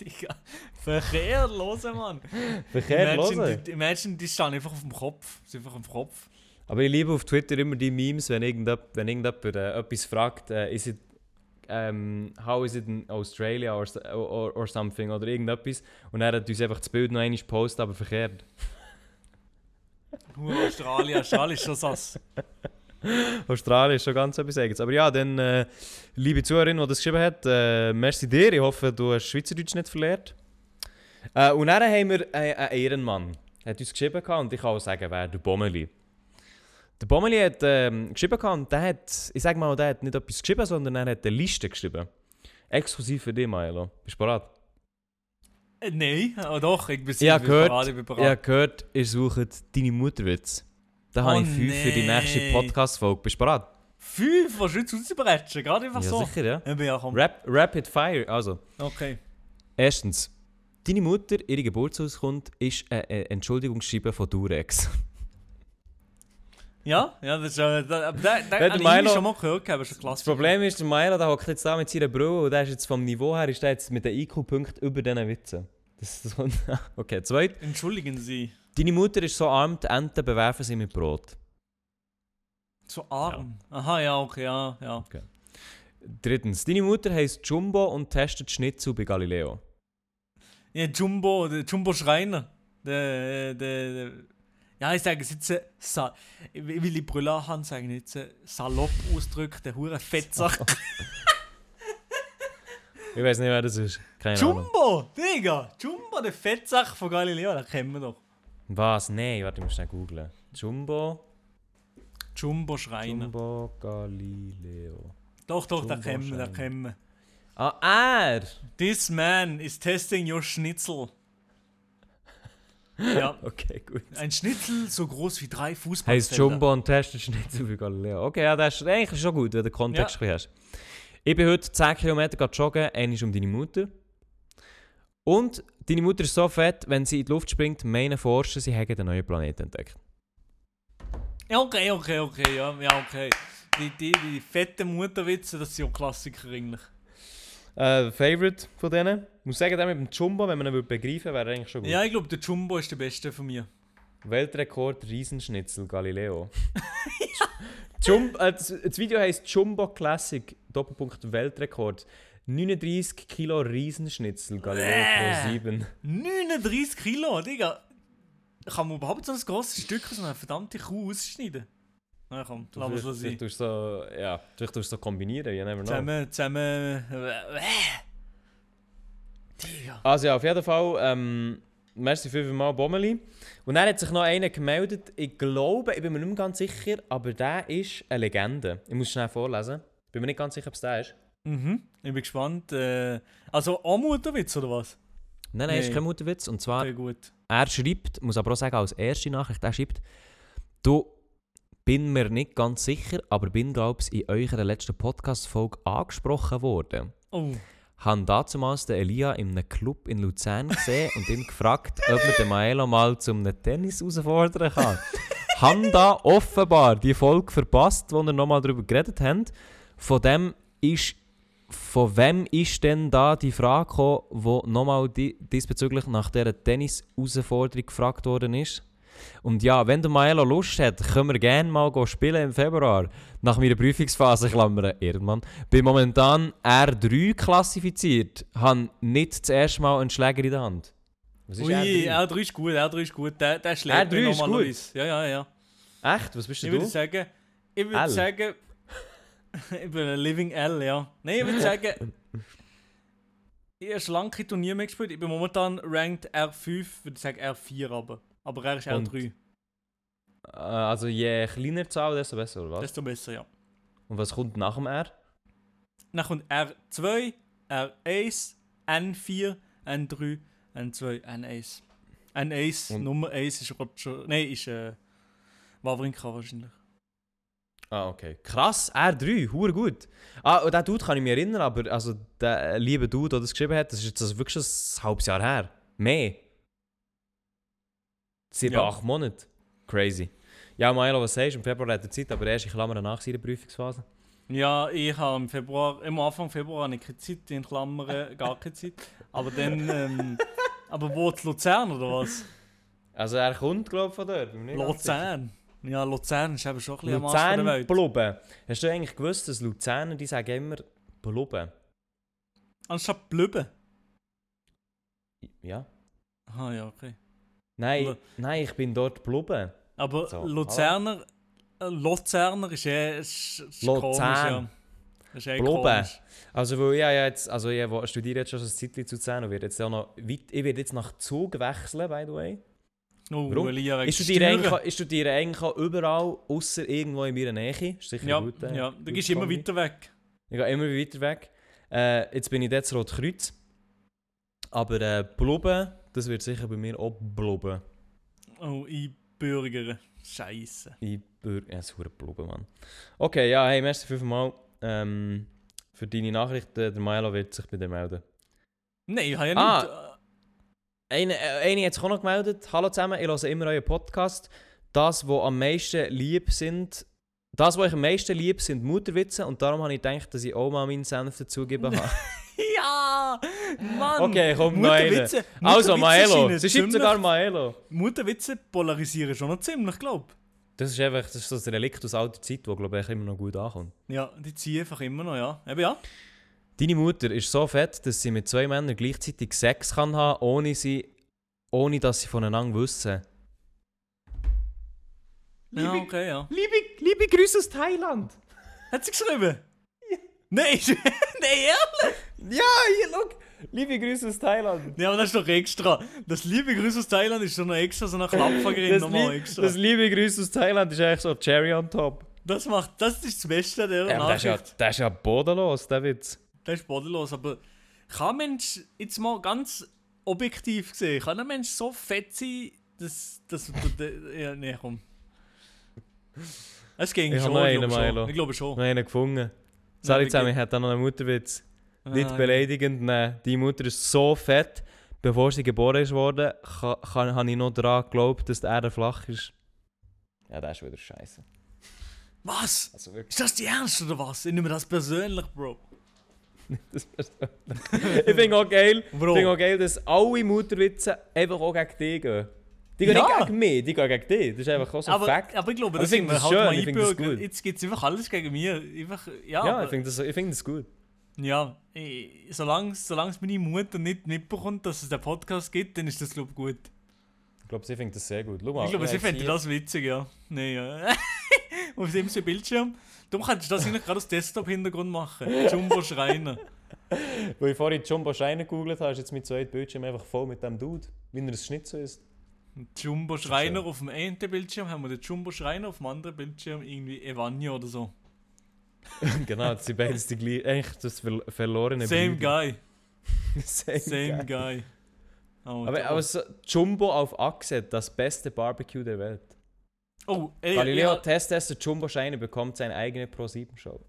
Digga, verkehrt hören, Mann. Imagine, hören. die, imagine, die stehen einfach auf dem Kopf. Sind einfach auf dem Kopf. Aber ich liebe auf Twitter immer die Memes, wenn irgendjemand, wenn irgendjemand äh, etwas fragt, äh, is it, ähm, how is it in Australia or, or, or something oder irgendetwas. Und er hat uns einfach das Bild noch einmal gepostet, aber verkehrt. Nur Australien, Australien ist schon sass. Australien ist schon ganz etwas eigenes. Aber ja, dann, äh, liebe Zuhörerin, die das geschrieben hat, äh, merci dir. Ich hoffe, du hast Schweizerdeutsch nicht verlernt. Äh, und dann haben wir äh, einen Ehrenmann. Er hat uns geschrieben und ich kann auch sagen, wer der Bommeli. Der Bommeli hat ähm, geschrieben und der hat, ich sag mal, der hat nicht etwas geschrieben, sondern er hat eine Liste geschrieben. Exklusiv für dich, Milo. Bist du bereit? Äh, Nein, oh doch, ich bin Ich bin gehört, bereit, ich bin ich bereit. habe gehört, ihr sucht deine Mutterwitz. Da Oh habe ich fünf für die nächste. Podcast-Folge. Bist du bereit? Fünf, was du jetzt rausbrechen? Gerade einfach Ja, so. sicher, ja. Ja komm. Rap Rapid Fire, also. Okay. Erstens, deine Mutter, ihre Geburtsauskunft ist ein Entschuldigungsschreiben von Durex. Ja, ja, das ist äh, da, da, da ich Milo- schon mal gehört, aber das ist Das klasse. Problem ist, der Milo der hockt jetzt da mit seiner Brille und der ist jetzt vom Niveau her ist der jetzt mit den IQ-Punkten über diesen Witzen. Das, das kommt- okay, zweit. Entschuldigen Sie. Deine Mutter ist so arm, die Enten bewerfen sie mit Brot. So arm. Aha, ja, okay, ja, ja. Drittens, deine Mutter heisst Jumbo und testet Schnitzel bei Galileo. Ja, Jumbo, der Jumbo Schreiner. Der, der, der, ja, ich sage es jetzt, äh, Sa Willy Brüller haben sagen jetzt äh, salopp ausdrückt, der hure Fettsack. Ich weiß nicht, wer das ist. Keine Ahnung. Jumbo, Digga, Jumbo, der Fettsack von Galileo, den kennen wir doch. Was? Nein, warte, ich muss schnell googlen. Jumbo, Jumbo Schreiner. Jumbo Galileo. Doch, doch, Jumbo kennen wir, Schreiner. kennen wir. Ah, er! This man is testing your Schnitzel. ja, Okay, gut. ein Schnitzel so groß wie drei Fußballfelder. Heißt Jumbo und testet Schnitzel bei Galileo. Okay, ja, das ist eigentlich schon gut, wenn du den Kontext Ja. hast. Ich bin heute 10 Kilometer joggen, einer ist um deine Mutter. Und deine Mutter ist so fett, wenn sie in die Luft springt, meinen Forscher, sie hätten einen neuen Planeten entdeckt. Ja, okay, okay, okay, ja, ja, okay. Die, die, die fetten Mutterwitze, das sind ja Klassiker eigentlich. Äh, Favorite von denen. Ich muss sagen, der mit dem Jumbo, wenn man ihn begreifen würde, wäre eigentlich schon gut. Ja, ich glaube, der Jumbo ist der beste von mir. Weltrekord Riesenschnitzel Galileo. Jum äh, das, das Video heißt Jumbo Classic Doppelpunkt Weltrekord. 39 Kilo Riesenschnitzel Galileo. Pro 7. 39 Kilo, Digga. Kann man überhaupt so ein grosses Stück aus einer verdammten Kuh ausschneiden? Na komm, lass es sein. tust du so, ja, vielleicht tust du so kombinieren, you never know. Zusammen, zusammen. Äh, Digga. Also ja, auf jeden Fall, ähm, merci fünfmal Bommeli. Und dann hat sich noch einer gemeldet, ich glaube, ich bin mir nicht mehr ganz sicher, aber der ist eine Legende. Ich muss schnell vorlesen. Bin mir nicht ganz sicher, ob es der ist. Mhm, ich bin gespannt. Äh, also, auch Mutterwitz oder was? Nein, nein, ist Nee. kein Mutterwitz. Und zwar, er schreibt, muss aber auch sagen, als erste Nachricht, er schreibt, du, bin mir nicht ganz sicher, aber bin, glaube ich, in eurer letzten Podcast-Folge angesprochen worden. Oh, Han damals den Elia in einem Club in Luzern gesehen und ihn gefragt, ob man den Maelo mal zum Tennis herausfordern kann. Han da offenbar die Folge verpasst, wo wir nochmal darüber geredet haben. Von dem ist, von wem ist denn da die Frage gekommen, wo nochmal di diesbezüglich nach dieser Tennis-Herausforderung gefragt worden ist? Und ja, wenn der Maelo Lust hat, können wir gerne mal spielen im Februar. Nach meiner Prüfungsphase, Klammern, Ehrenmann, bin momentan R3 klassifiziert. Han nicht das erste Mal einen Schläger in der Hand. Was ist Ui, R3? R3 ist gut, R3 ist gut. Der, der schlägt R3 mich ist normalerweise. Ja, ja, ja. Echt? Was bist Ich denn würde du? sagen, ich würde sagen, ich bin ein Living L, ja. Nein, ich würde sagen, ich habe kein Turnier mehr gespielt. Ich bin momentan ranked R5, würde ich sagen R4 aber. Aber er ist Und R3. Äh, Also je kleiner die Zahl, desto besser, oder was? Desto besser, ja. Und was kommt nach dem R? Dann kommt R2, R1, N4, N3, N2, N1. N1, Und- Nummer 1 ist Roger. Nein, ist äh, Wawrinka wahrscheinlich. Ah, okay. Krass, R3, hure gut. Ah, und den Dude kann ich mich erinnern, aber also der liebe Dude, der das geschrieben hat, das ist jetzt also wirklich ein halbes Jahr her. Mehr. Sieben, Ja. acht Monate. Crazy. Ja, Milo, was sagst du? Im Februar hat er Zeit, aber erst in Klammern nach seiner Prüfungsphase. Ja, ich habe im Februar, im Anfang Februar habe ich keine Zeit, in Klammern gar keine Zeit. Aber dann, ähm, aber wo, zu Luzern oder was? Also er kommt, glaube ich, von dort. Luzern. Ja, Luzern ist eben schon ein bisschen am Arsch Luzern. Blubben. Hast du eigentlich gewusst, dass Luzerner, die sagen immer Blubben? Anstatt Blüben. Ja. Ah ja, okay. Nein, Lu- nein, ich bin dort Blubben. Aber So, Luzerner, äh, Luzerner ist eh ist, ist Luzern. komisch, ja. Das ist eh Blubben. Also, weil ich ja jetzt, also ich studiere jetzt schon ein Zeitchen zu Luzern und werde jetzt auch noch weit, ich werde jetzt nach Zug wechseln, by the way. Oh, Warum? Elia, Ich studiere, eigentlich, auch- ich studiere eigentlich auch überall, außer irgendwo in meiner Nähe. Ist sicher Ja, gut. äh, ja, du gehst immer weiter weg. Ich gehe immer weiter weg. Äh, jetzt bin ich dort Rot Kreuz. Aber äh, Blubben, das wird sicher bei mir auch Blubben. Oh, einbürgern. Scheiße. Ich bür- Ja, das ist Blubben, Mann. Okay, ja, hey, merci fünfmal ähm, für deine Nachricht. Äh, Der Milo wird sich bei dir melden. Nein, ich habe ja Ah. nicht. Eine, äh, eine hat sich auch noch gemeldet. Hallo zusammen, ich höre immer euren Podcast. Das, was am meisten lieb sind, das, was euch am meisten lieb sind Mutterwitze und darum habe ich gedacht, dass ich auch mal meinen Senf dazugeben habe. Ja! Mann! Okay, komm. Mutterwitze, also, Maelo. Sie schreibt sogar Maelo. Mutterwitze polarisieren schon noch ziemlich, glaub Das ist einfach das ist so ein Relikt aus alter Zeit, das glaube ich immer noch gut ankommt. Ja, die ziehen einfach immer noch, ja. Eben ja. Deine Mutter ist so fett, dass sie mit zwei Männern gleichzeitig Sex kann haben, ohne, sie, ohne dass sie voneinander wissen. Ja, okay, ja. liebe, liebe Grüße aus Thailand. Hat sie geschrieben? Nein, nein, ehrlich? Ja, hier, look. Liebe Grüße aus Thailand. Ja, aber das ist doch extra. Das liebe Grüße aus Thailand ist schon noch extra, so Klappfagerin Das, nochmal lieb, extra. das Das, liebe Grüße aus Thailand ist eigentlich so Cherry on top. macht, das ist das Beste der Ja, aber das, ist ja, Nachricht. das ist ja bodenlos, der Witz. Das ist bodenlos, aber kann ein Mensch, jetzt mal ganz objektiv gesehen, kann ein Mensch so fett sein, dass, dass, ja, nee, komm. Es ging Ich schon, noch ich einen, glaube schon. Ich glaube schon. Wir haben ihn gefunden. Sali wie zusammen, ich hätte noch einen Mutterwitz. Nicht Ah, beleidigend, nein. Die Mutter ist so fett, bevor sie geboren ist worden, kann, kann, habe ich noch daran geglaubt, dass die Erde flach ist. Ja, das ist wieder scheiße. Was? Also. Ist das die Ernst oder was? Ich nehme das persönlich, Bro. Ich finde auch geil, ich Bro. finde auch geil, dass alle Mutterwitze einfach auch gegen dich gehen. Die gehen Ja. nicht gegen mich, die gehen gegen dich. Das ist einfach auch so ein aber, Fakt. aber ich glaube, Aber das ich das halt schön, mal ich das gut. Jetzt gibt es einfach alles gegen mich. Einfach, ja, ja, ich finde das, ich finde das gut. Ja, ich- solange solange meine Mutter nicht mitbekommt, dass es den Podcast gibt, dann ist das glaube ich gut. Ich glaube, sie findet das sehr gut. Mal, ich glaube, sie hier- das witzig, ja. Nein, ja. Auf dem Bildschirm. Du kannst das eigentlich gerade als Desktop-Hintergrund machen. Jumbo Schreiner. Wo ich vorhin Jumbo Scheiner gegoogelt habe, ist jetzt mein zweites Bildschirm einfach voll mit dem Dude, wie er ein Schnitzel ist. Jumbo Schreiner auf dem einen Bildschirm haben wir den Jumbo Schreiner, auf dem anderen Bildschirm irgendwie Evania oder so. genau, das sind beides die gleichen. Eigentlich das ver verlorene Same Brüder. guy. Same, Same guy. guy. Oh, Aber, aber so, Jumbo auf Achse, das beste Barbecue der Welt. Oh ey, Galileo ich, Testtester Jumbo Scheiner bekommt seine eigene Pro-7-Show.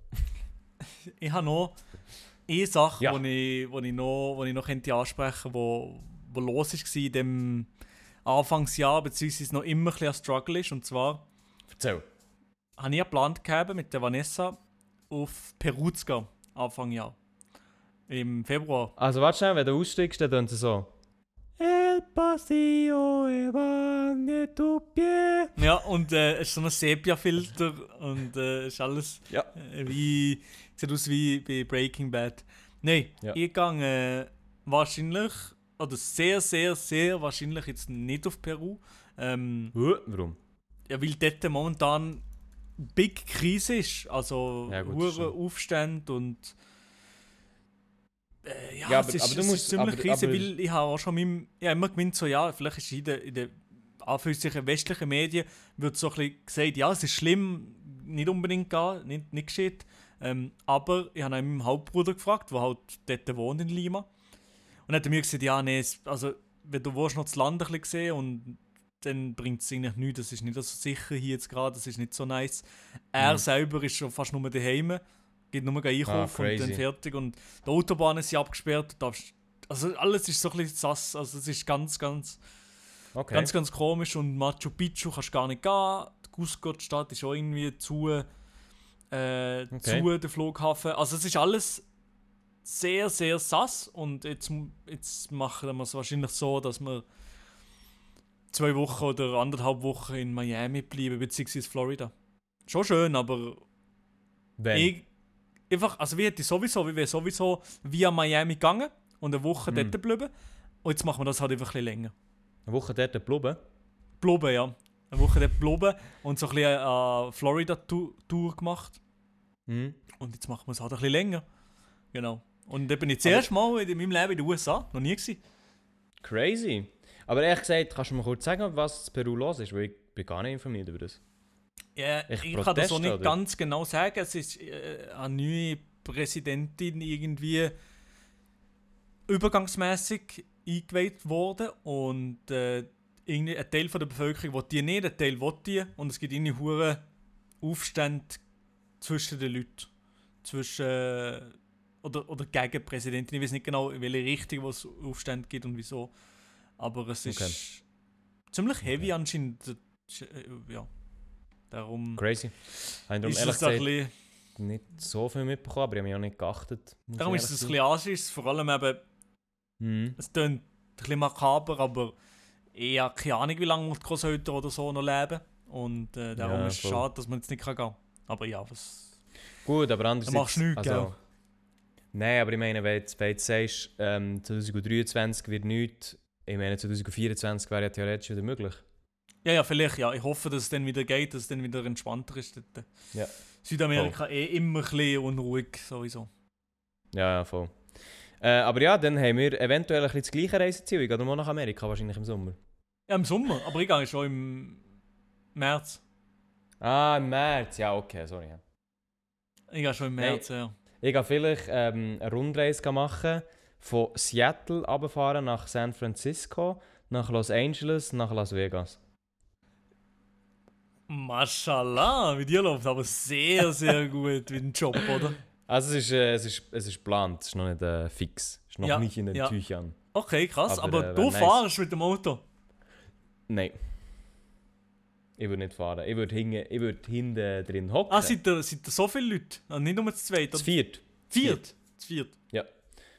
ich habe noch eine Sache, Ja. die ich, wo ich noch, wo ich noch könnte ansprechen wo, wo los war in dem Anfangsjahr, beziehungsweise noch immer ein bisschen ein Struggle ist. Und zwar Erzähl. habe ich geplant gehabt, mit der Vanessa auf Peru zu gehen, Anfang Jahr. Im Februar. Also warte schnell, wenn du aussteigst, dann tun sie so. Ja, und äh, es ist so ein Sepia-Filter und äh, ist alles Ja. äh, wie. Sieht aus wie bei Breaking Bad. Nein, Ja. ich gehe äh, wahrscheinlich, oder sehr, sehr, sehr wahrscheinlich jetzt nicht auf Peru. Ähm, Warum? ja, weil dort momentan Big Krise ist. Also Ja, gut. Aufstände und. Äh, ja, Ja, es aber- ist, aber du es musst- ist ziemlich aber- Krise, aber- weil ich habe auch schon meinem, ja, immer gemeint, so, ja, vielleicht ist in den, in den Anführungszeichen westlichen Medien wird so ein bisschen gesagt, ja, es ist schlimm, nicht unbedingt gehen, nicht, nicht geschieht. Ähm, aber ich habe auch meinen Hauptbruder gefragt, der halt dort wohnt in Lima. Und er hat mir gesagt, ja, nee, es, also, wenn du willst, noch das Land ein bisschen sehen und dann bringt es eigentlich nichts, das ist nicht so sicher hier jetzt gerade, das ist nicht so nice. Er Mhm. selber ist schon fast nur daheim, geht nur einkaufen Ah, und dann fertig. Und die Autobahnen sind abgesperrt, du darfst, also alles ist so ein bisschen sass, also es ist ganz, ganz, Okay. ganz, ganz komisch und Machu Picchu kannst du gar nicht gehen, die Cusco-Stadt ist auch irgendwie zu, äh, Okay. zu, der Flughafen, also es ist alles sehr, sehr sass und jetzt, jetzt machen wir es wahrscheinlich so, dass wir zwei Wochen oder anderthalb Wochen in Miami bleiben, beziehungsweise Florida. Schon schön, aber Wenn. Einfach, also wir hätten sowieso, wir wären sowieso via Miami gegangen und eine Woche Mhm. dort geblieben. Und jetzt machen wir das halt einfach ein bisschen länger. Eine Woche dort geblieben. Bleiben, ja. Eine Woche dort bleiben und so ein bisschen eine Florida-Tour gemacht. Mhm. Und jetzt machen wir es halt ein bisschen länger. Genau. Und da bin ich das erste Mal in meinem Leben in den USA. Noch nie gewesen. Crazy. Aber ehrlich gesagt, kannst du mir kurz sagen, was Peru los ist? Weil ich bin gar nicht informiert über das. Ja, Echt ich kann das auch nicht oder? ganz genau sagen. Es ist äh, eine neue Präsidentin irgendwie übergangsmäßig eingeweiht worden und äh, irgendwie ein Teil von der Bevölkerung will die nicht, ein Teil will die und es gibt irgendwie hure Aufstände zwischen den Leuten. Zwischen äh, oder, oder gegen Präsidentin. Ich weiß nicht genau, in welche Richtung es Aufstände gibt und wieso. Aber es ist Okay. ziemlich heavy anscheinend. äh, Ja. Darum Crazy. Habe ich darum ist ehrlich es gesagt bisschen, nicht so viel mitbekommen, aber ich habe mich auch nicht geachtet. darum ist es ein bisschen Anschiss, vor allem eben. Mhm. es klingt ein bisschen makaber, aber ich habe keine Ahnung, wie lange die Großeltern oder so noch leben. Und äh, darum Ja, ist es voll. schade, dass man jetzt nicht kann gehen kann. Aber ja, was... Gut, aber andererseits... Dann machst du nichts, gell? Nein, aber ich meine, wenn du du sagst, ähm, 2023 wird nichts, ich meine, 2024 wäre ja theoretisch wieder möglich. Ja, ja, vielleicht, ja. Ich hoffe, dass es dann wieder geht, dass es dann wieder entspannter ist. Dort. Ja. Südamerika eh immer ein bisschen unruhig, sowieso. Ja, ja, voll. Äh, aber ja, dann haben wir eventuell ein bisschen das gleiche Reiseziel. Ich gehe mal nach Amerika, wahrscheinlich im Sommer. Ja, im Sommer, aber ich gehe schon im März. Ah, im März. Ja, okay, sorry. ja. Ich gehe schon im. März, ja. Ich gehe vielleicht ähm, eine Rundreise machen, von Seattle runterfahren nach San Francisco, nach Los Angeles, nach Las Vegas. Mashallah, mit dir läuft aber sehr, sehr gut mit dem Job, oder? Also es ist, äh, es ist, es ist geplant, es ist noch nicht äh, fix. Es ist noch Ja, nicht in den ja. Tüchern. Okay, krass. Aber, Aber, äh, du wär nice. fahrst mit dem Auto. Nein. Ich würde nicht fahren. Ich würde hinten, ich würde hinten drin hocken. Ah, seid ihr, seid ihr so viele Leute? Ah, nicht nur zu zweit? das oder? viert. Viert? zu viert.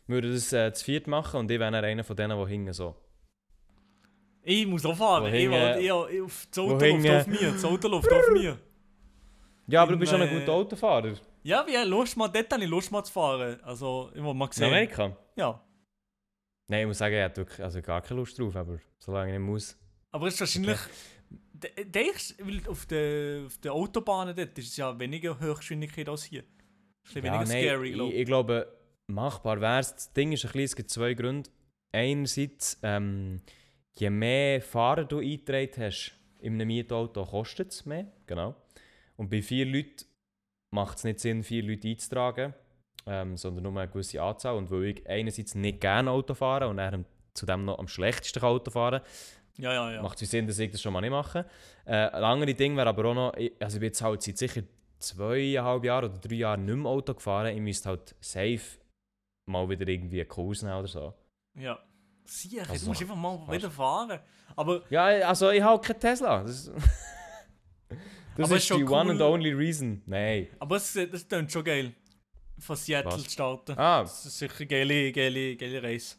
Wir würden das äh, zu viert machen und ich wäre dann einer von denen, die hingen so. Ich muss auch fahren. Wo Ich, will- ich, auf das Auto läuft auf mir. Das Auto läuft auf mir. Ja, aber du In, bist schon ein äh, guter Autofahrer. Ja, wie Lust mal, dort habe ich Lust mal zu fahren. Also, ich will mal In sehen. Amerika? Ja. Nein, ich muss sagen, ich hätte wirklich also gar keine Lust drauf, aber solange ich nicht muss. Aber es ist wahrscheinlich. De- Denkst du, weil auf den auf der Autobahnen dort ist es ja weniger Höchstgeschwindigkeit als hier. Ein bisschen weniger scary, glaube ich, ich. glaube, machbar wäre es. Das Ding ist ein bisschen, es gibt zwei Gründe. Einerseits, ähm, je mehr Fahrer du eingetragen hast in einem Mietauto, kostet es mehr. Genau. Und bei vier Leuten macht es nicht Sinn, vier Leute einzutragen, ähm, sondern nur eine gewisse Anzahl. Und weil ich einerseits nicht gerne Auto fahre und dann zudem noch am schlechtesten Auto fahren Ja, ja, ja. macht es Sinn, dass ich das schon mal nicht mache. Äh, ein anderes Ding wäre aber auch noch, ich- also ich bin jetzt halt seit sicher zweieinhalb Jahren oder drei Jahren nicht mehr Auto gefahren. Ich müsste halt safe mal wieder irgendwie einen Kurs nehmen oder so. Ja. Sicher, Also, du musst einfach mal fast. wieder fahren. Aber Ja, also ich habe keinen Tesla. Das, das ist die one and cool. only reason. Nein. Aber es, das klingt schon geil. Von Seattle Was? zu starten. Ah, Das ist sicher eine geile, geile, geile Reise.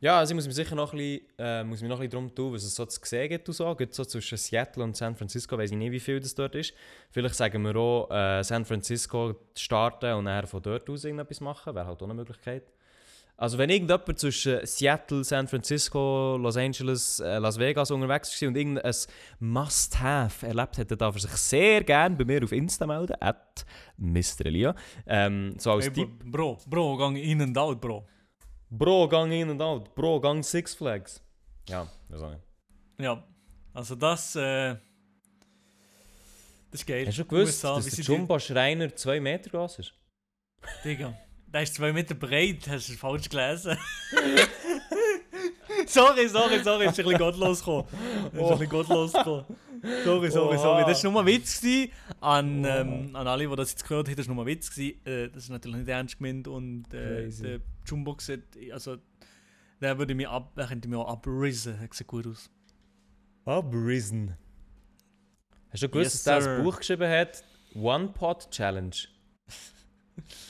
ja, also ich muss mich sicher noch ein bisschen, äh, muss mich noch ein bisschen darum tun, was es so zu sehen gibt und so. Gibt so zwischen Seattle und San Francisco, weiß ich nicht, wie viel das dort ist. Vielleicht sagen wir auch, äh, San Francisco starten und dann von dort aus irgendetwas machen. Wäre halt auch eine Möglichkeit. Also wenn irgendjemand zwischen Seattle, San Francisco, Los Angeles, äh, Las Vegas unterwegs war und irgendein Must-Have erlebt hätte, darf er sich sehr gerne bei mir auf Insta melden, at Mr. Elia. Ähm, so als Hey, Tipp. Bro, Bro, gang in und out, Bro. Bro, gang in und out. Bro, gang Six Flags. Ja, weiß auch nicht. Ja. Also das, äh, das ist geil. Hast du gewusst, USA, dass der Jumbo Schreiner 2 Meter groß ist? Digga, der ist zwei Meter breit, hast du falsch gelesen. sorry, sorry, sorry, ist ein bisschen gottlos gekommen. Ist ein bisschen gottlos gekommen. Sorry, sorry, sorry. Das war nur ein Witz gewesen. an, ähm, an alle, die das jetzt gehört haben. Das war nur ein Witz. Gewesen. Äh, das ist natürlich nicht ernst gemeint und äh, der Jumbo sieht, also der würde mich ab, der könnte mich auch abrisen. Der sieht gut aus. Abrisen. Hast du gewusst, Yes, dass der ein Buch geschrieben hat? One Pot Challenge.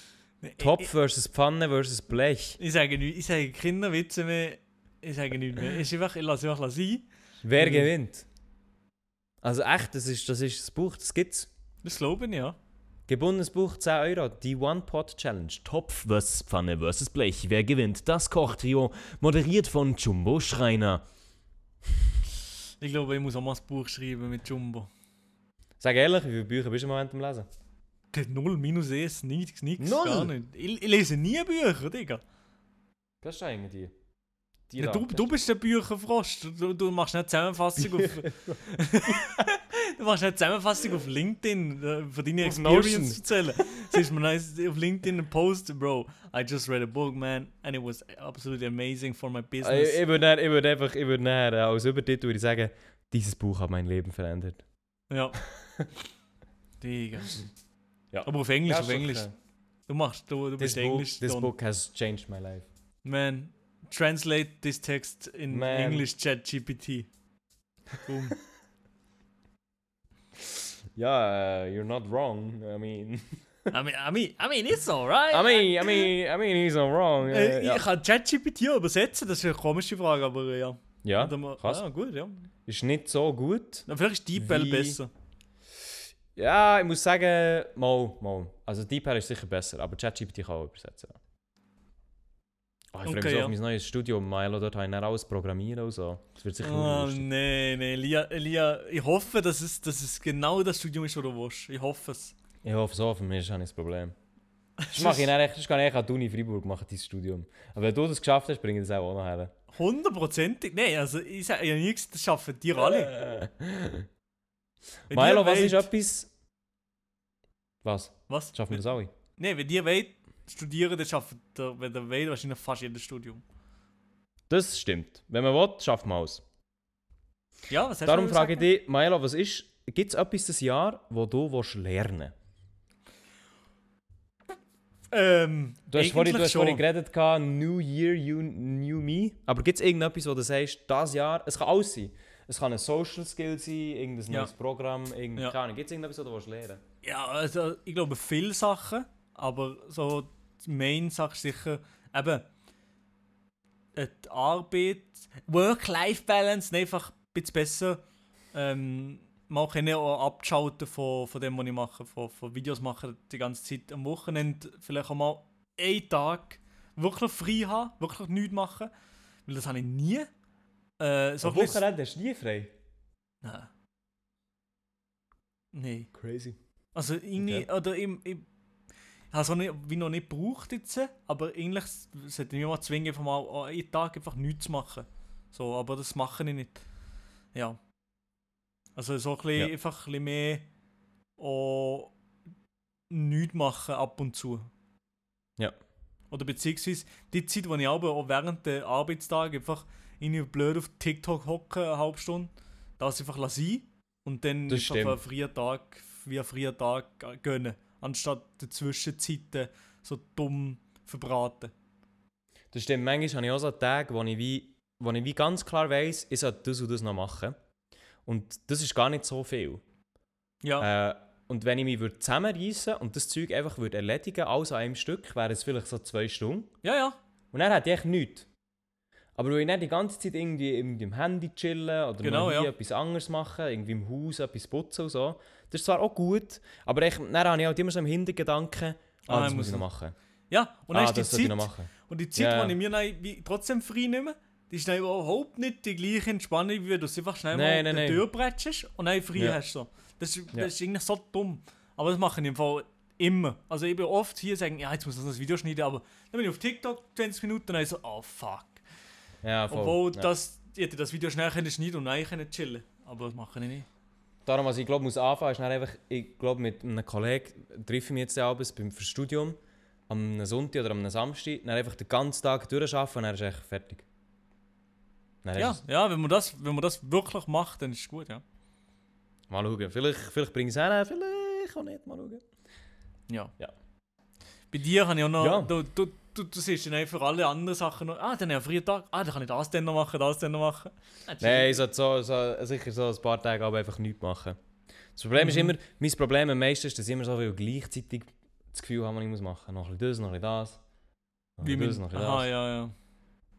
Topf ich- versus Pfanne versus Blech. Ich sage nichts, ich sage keine Witze mehr. Ich sage nichts mehr. Ich, einfach, ich lasse einfach sein. Wer Mhm. gewinnt? Also echt, das ist das, ist das Buch, das gibt's. Das glaube ich, ja. Gebundenes Buch 10 Euro. Die One Pot Challenge. Topf versus Pfanne versus Blech. Wer gewinnt? Das Kochtrio. Moderiert von Jumbo Schreiner. Ich glaube, ich muss auch mal ein Buch schreiben mit Jumbo. Sag ehrlich, wie viele Bücher bist du im Moment am Lesen? Null, minus eins, nichts, nichts. Null? Gar nicht. Ich, ich lese nie Bücher, Digga. Das ist eigentlich die. die Ja, du, du bist der Bücherfrost. Du, du machst eine Zusammenfassung auf. du machst eine Zusammenfassung auf LinkedIn äh, von deiner Auf Notion. Experience erzählen. Siehst mir nice auf LinkedIn einen Post, Bro. I just read a book, man, and it was absolutely amazing for my business. ich ich würde einfach, ich würde äh, als Übertitel würde ich sagen, dieses Buch hat mein Leben verändert. Ja. Digga. Ja. Aber auf Englisch, Ja, auf Englisch. äh, Du machst, du, du This, bist book, Englisch. this book has changed my life. Man, translate this text in Man. English chat GPT. Boom. Ja, uh, you're not wrong. I mean, I mean, I mean, I mean, it's alright. I mean, I mean, I mean, he's not wrong. Äh, Äh, ja. Ich kann ChatGPT übersetzen, das ist eine komische Frage, aber äh, ja. ja, mal- krass. Ja, gut, ja. Ist nicht so gut. Na, vielleicht ist DeepL besser. Ja, ich muss sagen, mal, mal. Also DeepL ist sicher besser, aber ChatGPT kann auch übersetzen. Oh, ich freue mich Okay, so ja. auf mein neues Studium, Milo. Dort habe ich dann alles programmieren und so. Das wird sicher Oh, nee, nee, Elia, Elia, ich hoffe, dass es, dass es genau das Studium ist, das du willst. Ich hoffe es. Ich hoffe so, für mich ist das nicht das Problem. Das mache ich dann echt, das kann ich an die Uni Freiburg machen, dein Studium. Aber wenn du das geschafft hast, bringe ich das auch noch her. Hundertprozentig. Nein, also ich sage ja gesagt, das schaffen dir alle. Wenn Milo, was ist wollt- etwas... Was? Was? Schaffen wir das alle? Nein, wenn ihr wollt studieren, dann schafft ihr, wenn ihr wollt, wahrscheinlich fast jedes Studium. Das stimmt. Wenn man will, schafft man es. Ja, was hast Darum du frage ich dich, Milo, was ist... Gibt es etwas das Jahr, wo du willst lernen Ähm, Du hast vorhin, du hast vorhin geredet, New Year, you, New Me. Aber gibt es irgendetwas, wo du sagst, das Jahr... Es kann alles sein. Es kann ein Social Skill sein, irgendein Ja. neues Programm, irgendein... Ja. Keine Ahnung. Gibt es irgendetwas, wo du willst lernen Ja, also ich glaube viele Sachen, aber so die Main-Sache ist sicher eben äh, die Arbeit, Work-Life-Balance, einfach ein bisschen besser ähm, können auch abschalten von, von dem, was ich mache, von, von Videos machen die ganze Zeit. Am Wochenende vielleicht auch mal einen Tag wirklich frei haben, wirklich nichts machen, weil das habe ich nie. Äh, so Am Wochenende hast du nie frei. Nein. Nein. Crazy. Also irgendwie, Okay. oder habe es auch nicht, wie noch nicht gebraucht jetzt, aber eigentlich sollte ich mich mal zwingen, einfach mal einen Tag einfach nichts zu machen. So, aber das mache ich nicht. Ja. Also so ein bisschen, Ja. einfach ein bisschen mehr auch nichts machen ab und zu. Ja. Oder beziehungsweise die Zeit, wo ich aber auch während der Arbeitstag einfach irgendwie blöd auf TikTok hocke, eine halbe Stunde, das einfach lassen und dann Das einfach einen freien Tag, wie einen freien Tag gönnen, anstatt die Zwischenzeiten so dumm verbraten. Das stimmt, manchmal habe ich auch so Tage, wo ich wie, wo ich wie ganz klar weiss, ich sollte das und das noch machen. Und das ist gar nicht so viel. Ja, Äh, und wenn ich mich würde zusammenreissen und das Zeug einfach würde erledigen, alles an einem Stück, wäre es vielleicht so zwei Stunden. ja, ja. Und dann hätte ich echt nichts. Aber weil ich nicht die ganze Zeit irgendwie, irgendwie im Handy chillen oder Genau, ja. etwas anderes machen, irgendwie im Haus etwas putzen und so, das ist zwar auch gut, aber ich, dann habe ich halt immer so im Hintergedanken, ah, Ah, das muss ich noch machen. Ja, und dann ah, ist die Zeit, und die Zeit, ja. die ich mir dann trotzdem frei nehme, die ist dann überhaupt nicht die gleiche Entspannung, wie wenn du es einfach schnell Nein, mal nein, die nein. Tür bretschst und dann frei Ja. hast. So. Das, Ja. das ist irgendwie so dumm. Aber das mache ich im Fall immer. Also ich bin oft hier sagen, ja, jetzt muss ich das Video schneiden, aber dann bin ich auf TikTok 20 Minuten und dann so, oh fuck. Ja, voll. Obwohl ja. das, ich hätte das Video schnell können schneiden und dann können chillen. Aber das mache ich nicht. Darum, was ich glaube, muss anfangen, ist dann einfach, ich glaube, mit einem Kollegen treffe ich mich jetzt abends beim Studium am Sonntag oder am Samstag, dann einfach den ganzen Tag durcharbeiten und dann ist echt fertig. Dann Ja, ja wenn, man das, wenn man das wirklich macht, dann ist es gut, ja. Mal schauen. Vielleicht, vielleicht bringe ich es hin, vielleicht auch nicht. Mal schauen. Ja. Ja. Bei dir habe ich auch noch, Ja. du, du, du, du siehst dann einfach alle anderen Sachen noch, ah, dann habe ich einen freien Tag, ah, dann kann ich das dann noch machen, das dann noch machen. Ah. Nein, ich sollte so, so, sicher so ein paar Tage aber einfach nichts machen. Das Problem ist Mhm. immer, mein Problem am meisten ist, dass ich immer so viel gleichzeitig das Gefühl habe, was ich muss machen. Noch ein bisschen das, noch ein bisschen das. Noch ein Wie das, noch ein bisschen aha, das. ja, ja.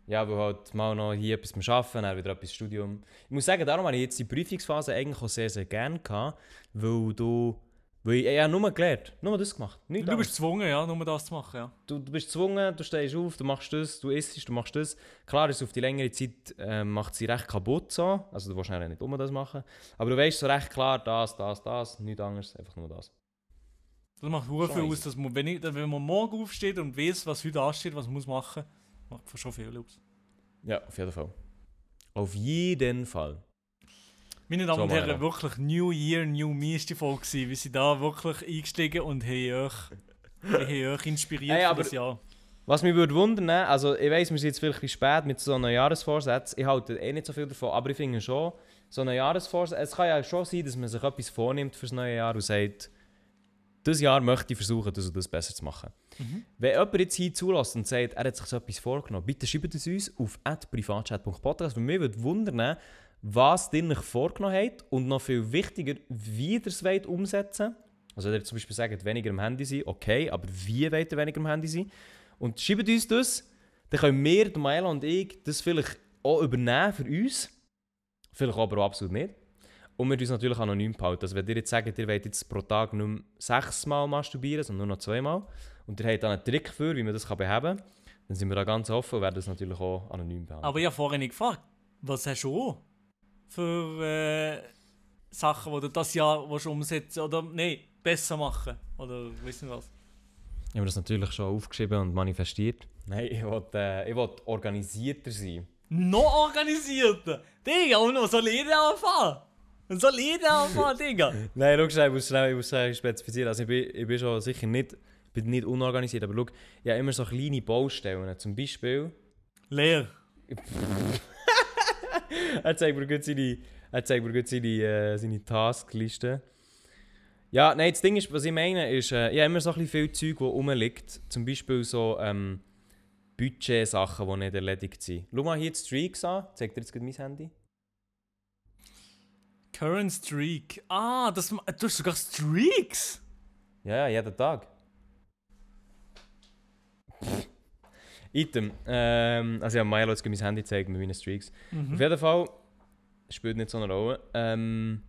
Ja, aber halt mal noch hier etwas beim Arbeiten, dann wieder etwas Studium. Ich muss sagen, darum habe ich jetzt die Prüfungsphase eigentlich auch sehr, sehr gerne gehabt, weil du... Weil ich, ich habe nur gelernt, nur das gemacht. Du anderes. bist gezwungen, ja, nur das zu machen, ja. du, du bist gezwungen, du stehst auf, du machst das, du isst, du machst das. Klar ist auf die längere Zeit äh, macht sie recht kaputt so, also du willst nachher nicht um das machen, aber du weißt so recht klar, das, das, das, nichts anderes, einfach nur das. Das macht hure viel aus, dass man, wenn, ich, wenn man morgen aufsteht und weiß, was heute ansteht, was man muss machen, macht schon viel aus. Ja, auf jeden Fall. Auf jeden Fall. Meine Damen So, und Herren, wirklich New Year, New Me ist die Folge gewesen. Wir sind da wirklich eingestiegen und haben euch, haben euch inspiriert Hey, für das Jahr. Was mich würde wundern, ne, also ich weiss, wir sind jetzt vielleicht ein bisschen spät mit so einem Jahresvorsatz, ich halte eh nicht so viel davon, aber ich finde schon, so ein Jahresvorsatz, es kann ja schon sein, dass man sich etwas vornimmt fürs neue Jahr und sagt, dieses Jahr möchte ich versuchen, das und das besser zu machen. Mhm. Wenn jemand jetzt hier zulässt und sagt, er hat sich so etwas vorgenommen, bitte schreibt es uns auf privatchat.podcast, weil mich würde wundern, was ihr euch vorgenommen habt und noch viel wichtiger, wie ihr es wollt umsetzen Also wenn ihr zum Beispiel sagt, weniger am Handy sein, okay, aber wie wollt ihr weniger am Handy sein? Und schreibt uns das, dann können wir, Maela und ich, das vielleicht auch übernehmen für uns. Vielleicht aber auch absolut nicht. Und wir uns natürlich anonym behalten. Also wenn ihr jetzt sagt, ihr wollt jetzt pro Tag mehr sechsmal masturbieren, sondern nur noch zweimal, und ihr habt dann einen Trick für, wie man das kann beheben kann, dann sind wir da ganz offen und werden das natürlich auch anonym behandeln. Aber ich habe vorhin nicht gefragt, was hast du auch für äh, Sachen, die du das Jahr willst umsetzen oder nein, besser machen? Oder wissen was? Ich habe das natürlich schon aufgeschrieben und manifestiert. Nein, ich will, äh, ich will organisierter sein. Noch organisierter! Digga, und noch soll jeder anfangen? Und soll jeder anfangen, Digga? Nein, schau ich muss schnell, ich muss schnell spezifizieren. Also ich bin, ich bin schon sicher nicht, ich bin nicht unorganisiert, aber schau, ich habe immer so kleine Baustellen. Zum Beispiel, Leer. er zeigt mir gut seine, er zeigt mir gut seine, äh, seine Taskliste. Ja, nein, das Ding ist, was ich meine, ist, äh, ich habe immer so ein bisschen viel Zeug, das rumliegt. Zum Beispiel so ähm, Budget-Sachen, die nicht erledigt sind. Schau mal hier die Streaks an. Zeigt dir jetzt mein Handy? Current Streak. Ah, das, du hast sogar Streaks? Ja, ja, jeden Tag. Item. Ähm, also ja, Milo hat mein Handy gezeigt mit meinen Streaks. Mhm. Auf jeden Fall spielt nicht so eine Rolle. Ähm,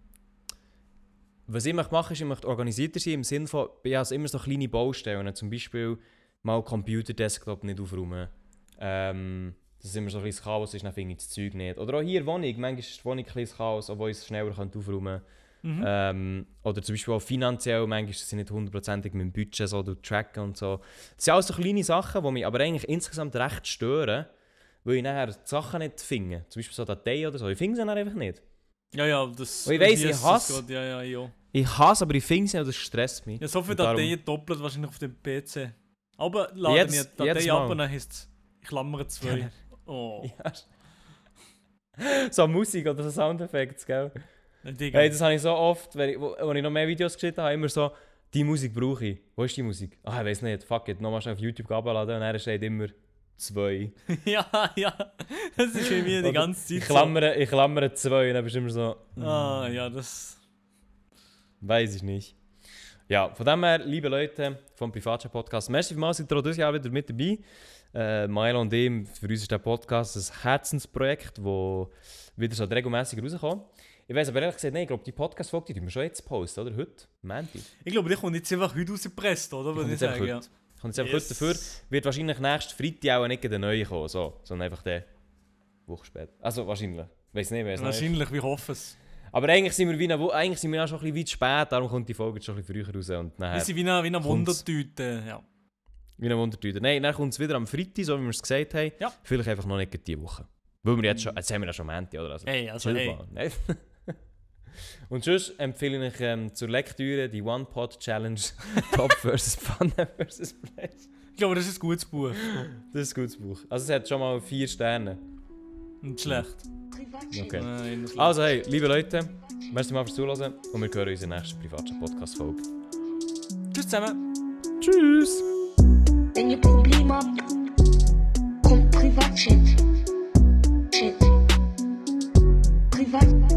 was ich möchte machen, ist, ich möchte organisierter sein im Sinne von, ich habe immer so kleine Baustellen. Zum Beispiel mal Computer-Desktop nicht aufräumen. Ähm, dass es immer so ein bisschen Chaos ist, dann finde ich das Zeug nicht. Oder auch hier Wohnung. Manchmal ist die Wohnung ein bisschen Chaos, obwohl ich es schneller aufräumen kann. Mhm. Ähm, oder zum Beispiel auch finanziell, manchmal sind nicht hundertprozentig mit dem Budget so tracken und so. Das sind alles so kleine Sachen, die mich aber eigentlich insgesamt recht stören, weil ich nachher die Sachen nicht finde. Zum Beispiel so Dateien oder so, ich finde sie dann einfach nicht. Ja, ja, das... Und ich hier ich hasse- Ja, ja, ja. Ich hasse aber ich finde sie nicht und das stresst mich. Ja, so viele Dateien doppelt wahrscheinlich auf dem PC. Aber lade Jetzt- mir die Datei ab und dann heißt es Klammer 2. Oh. Ja. so Musik oder so Soundeffekte, gell? Digga. Hey, das habe ich so oft, wenn ich, wo, wo ich noch mehr Videos geschnitten habe, immer so, die Musik brauche ich. Wo ist die Musik? Ah, ich weiß nicht, fuck it, nochmal schnell auf YouTube abladen und dann steht immer zwei. ja, ja. Das ist bei mir die ganze Zeit Ich klammere, ich klammere zwei und dann bist du immer so, so. Ah, ja, das... weiß ich nicht. Ja, von dem her, liebe Leute vom Privatchat Podcast, merci vielmals, seid ihr auch dieses Jahr wieder mit dabei. Äh, Milo und ihm, für uns ist der Podcast ein Herzensprojekt, das wieder so regelmäßig rauskommt. Ich weiß aber ehrlich gesagt, nein, ich glaube, die Podcast-Folge die wir schon jetzt posten, oder? Heute? Montag. Ich glaube, die kommt jetzt einfach heute rausgepresst, oder? Die kommt jetzt einfach ja. heute. Kommt jetzt einfach Yes. heute dafür. Wird wahrscheinlich nächsten Freitag auch nicht der neue kommen, so, sondern einfach der Woche später. Also wahrscheinlich. Weiß nicht, weiß nicht. Wahrscheinlich, wir hoffen es. Aber eigentlich sind wir wie eine, eigentlich sind wir auch schon ein bisschen weit spät, darum kommt die Folge jetzt schon ein bisschen früher raus und Wir sind wie eine, wie eine. Wundertüte, ja. wie eine Wundertüte. Nein, dann kommt es wieder am Freitag, so wie wir es gesagt haben. Ja. Vielleicht einfach noch nicht diese Woche. Weil wir jetzt schon, jetzt haben wir ja schon Montag, oder? Also, Hey, also, hey. Nein. Und sonst empfehle ich ähm, zur Lektüre die One-Pot-Challenge Top vs. Fun vs. Place. Ich glaube, das ist ein gutes Buch. Das ist ein gutes Buch. Also es hat schon mal vier Sterne. Nicht schlecht. Okay. Also hey, liebe Leute, merci mal fürs Zuhören und wir hören unsere nächsten privaten Podcast-Folge. Tschüss zusammen. Tschüss. Wenn ihr Probleme habt, kommt Privatchat. Shit. Privat.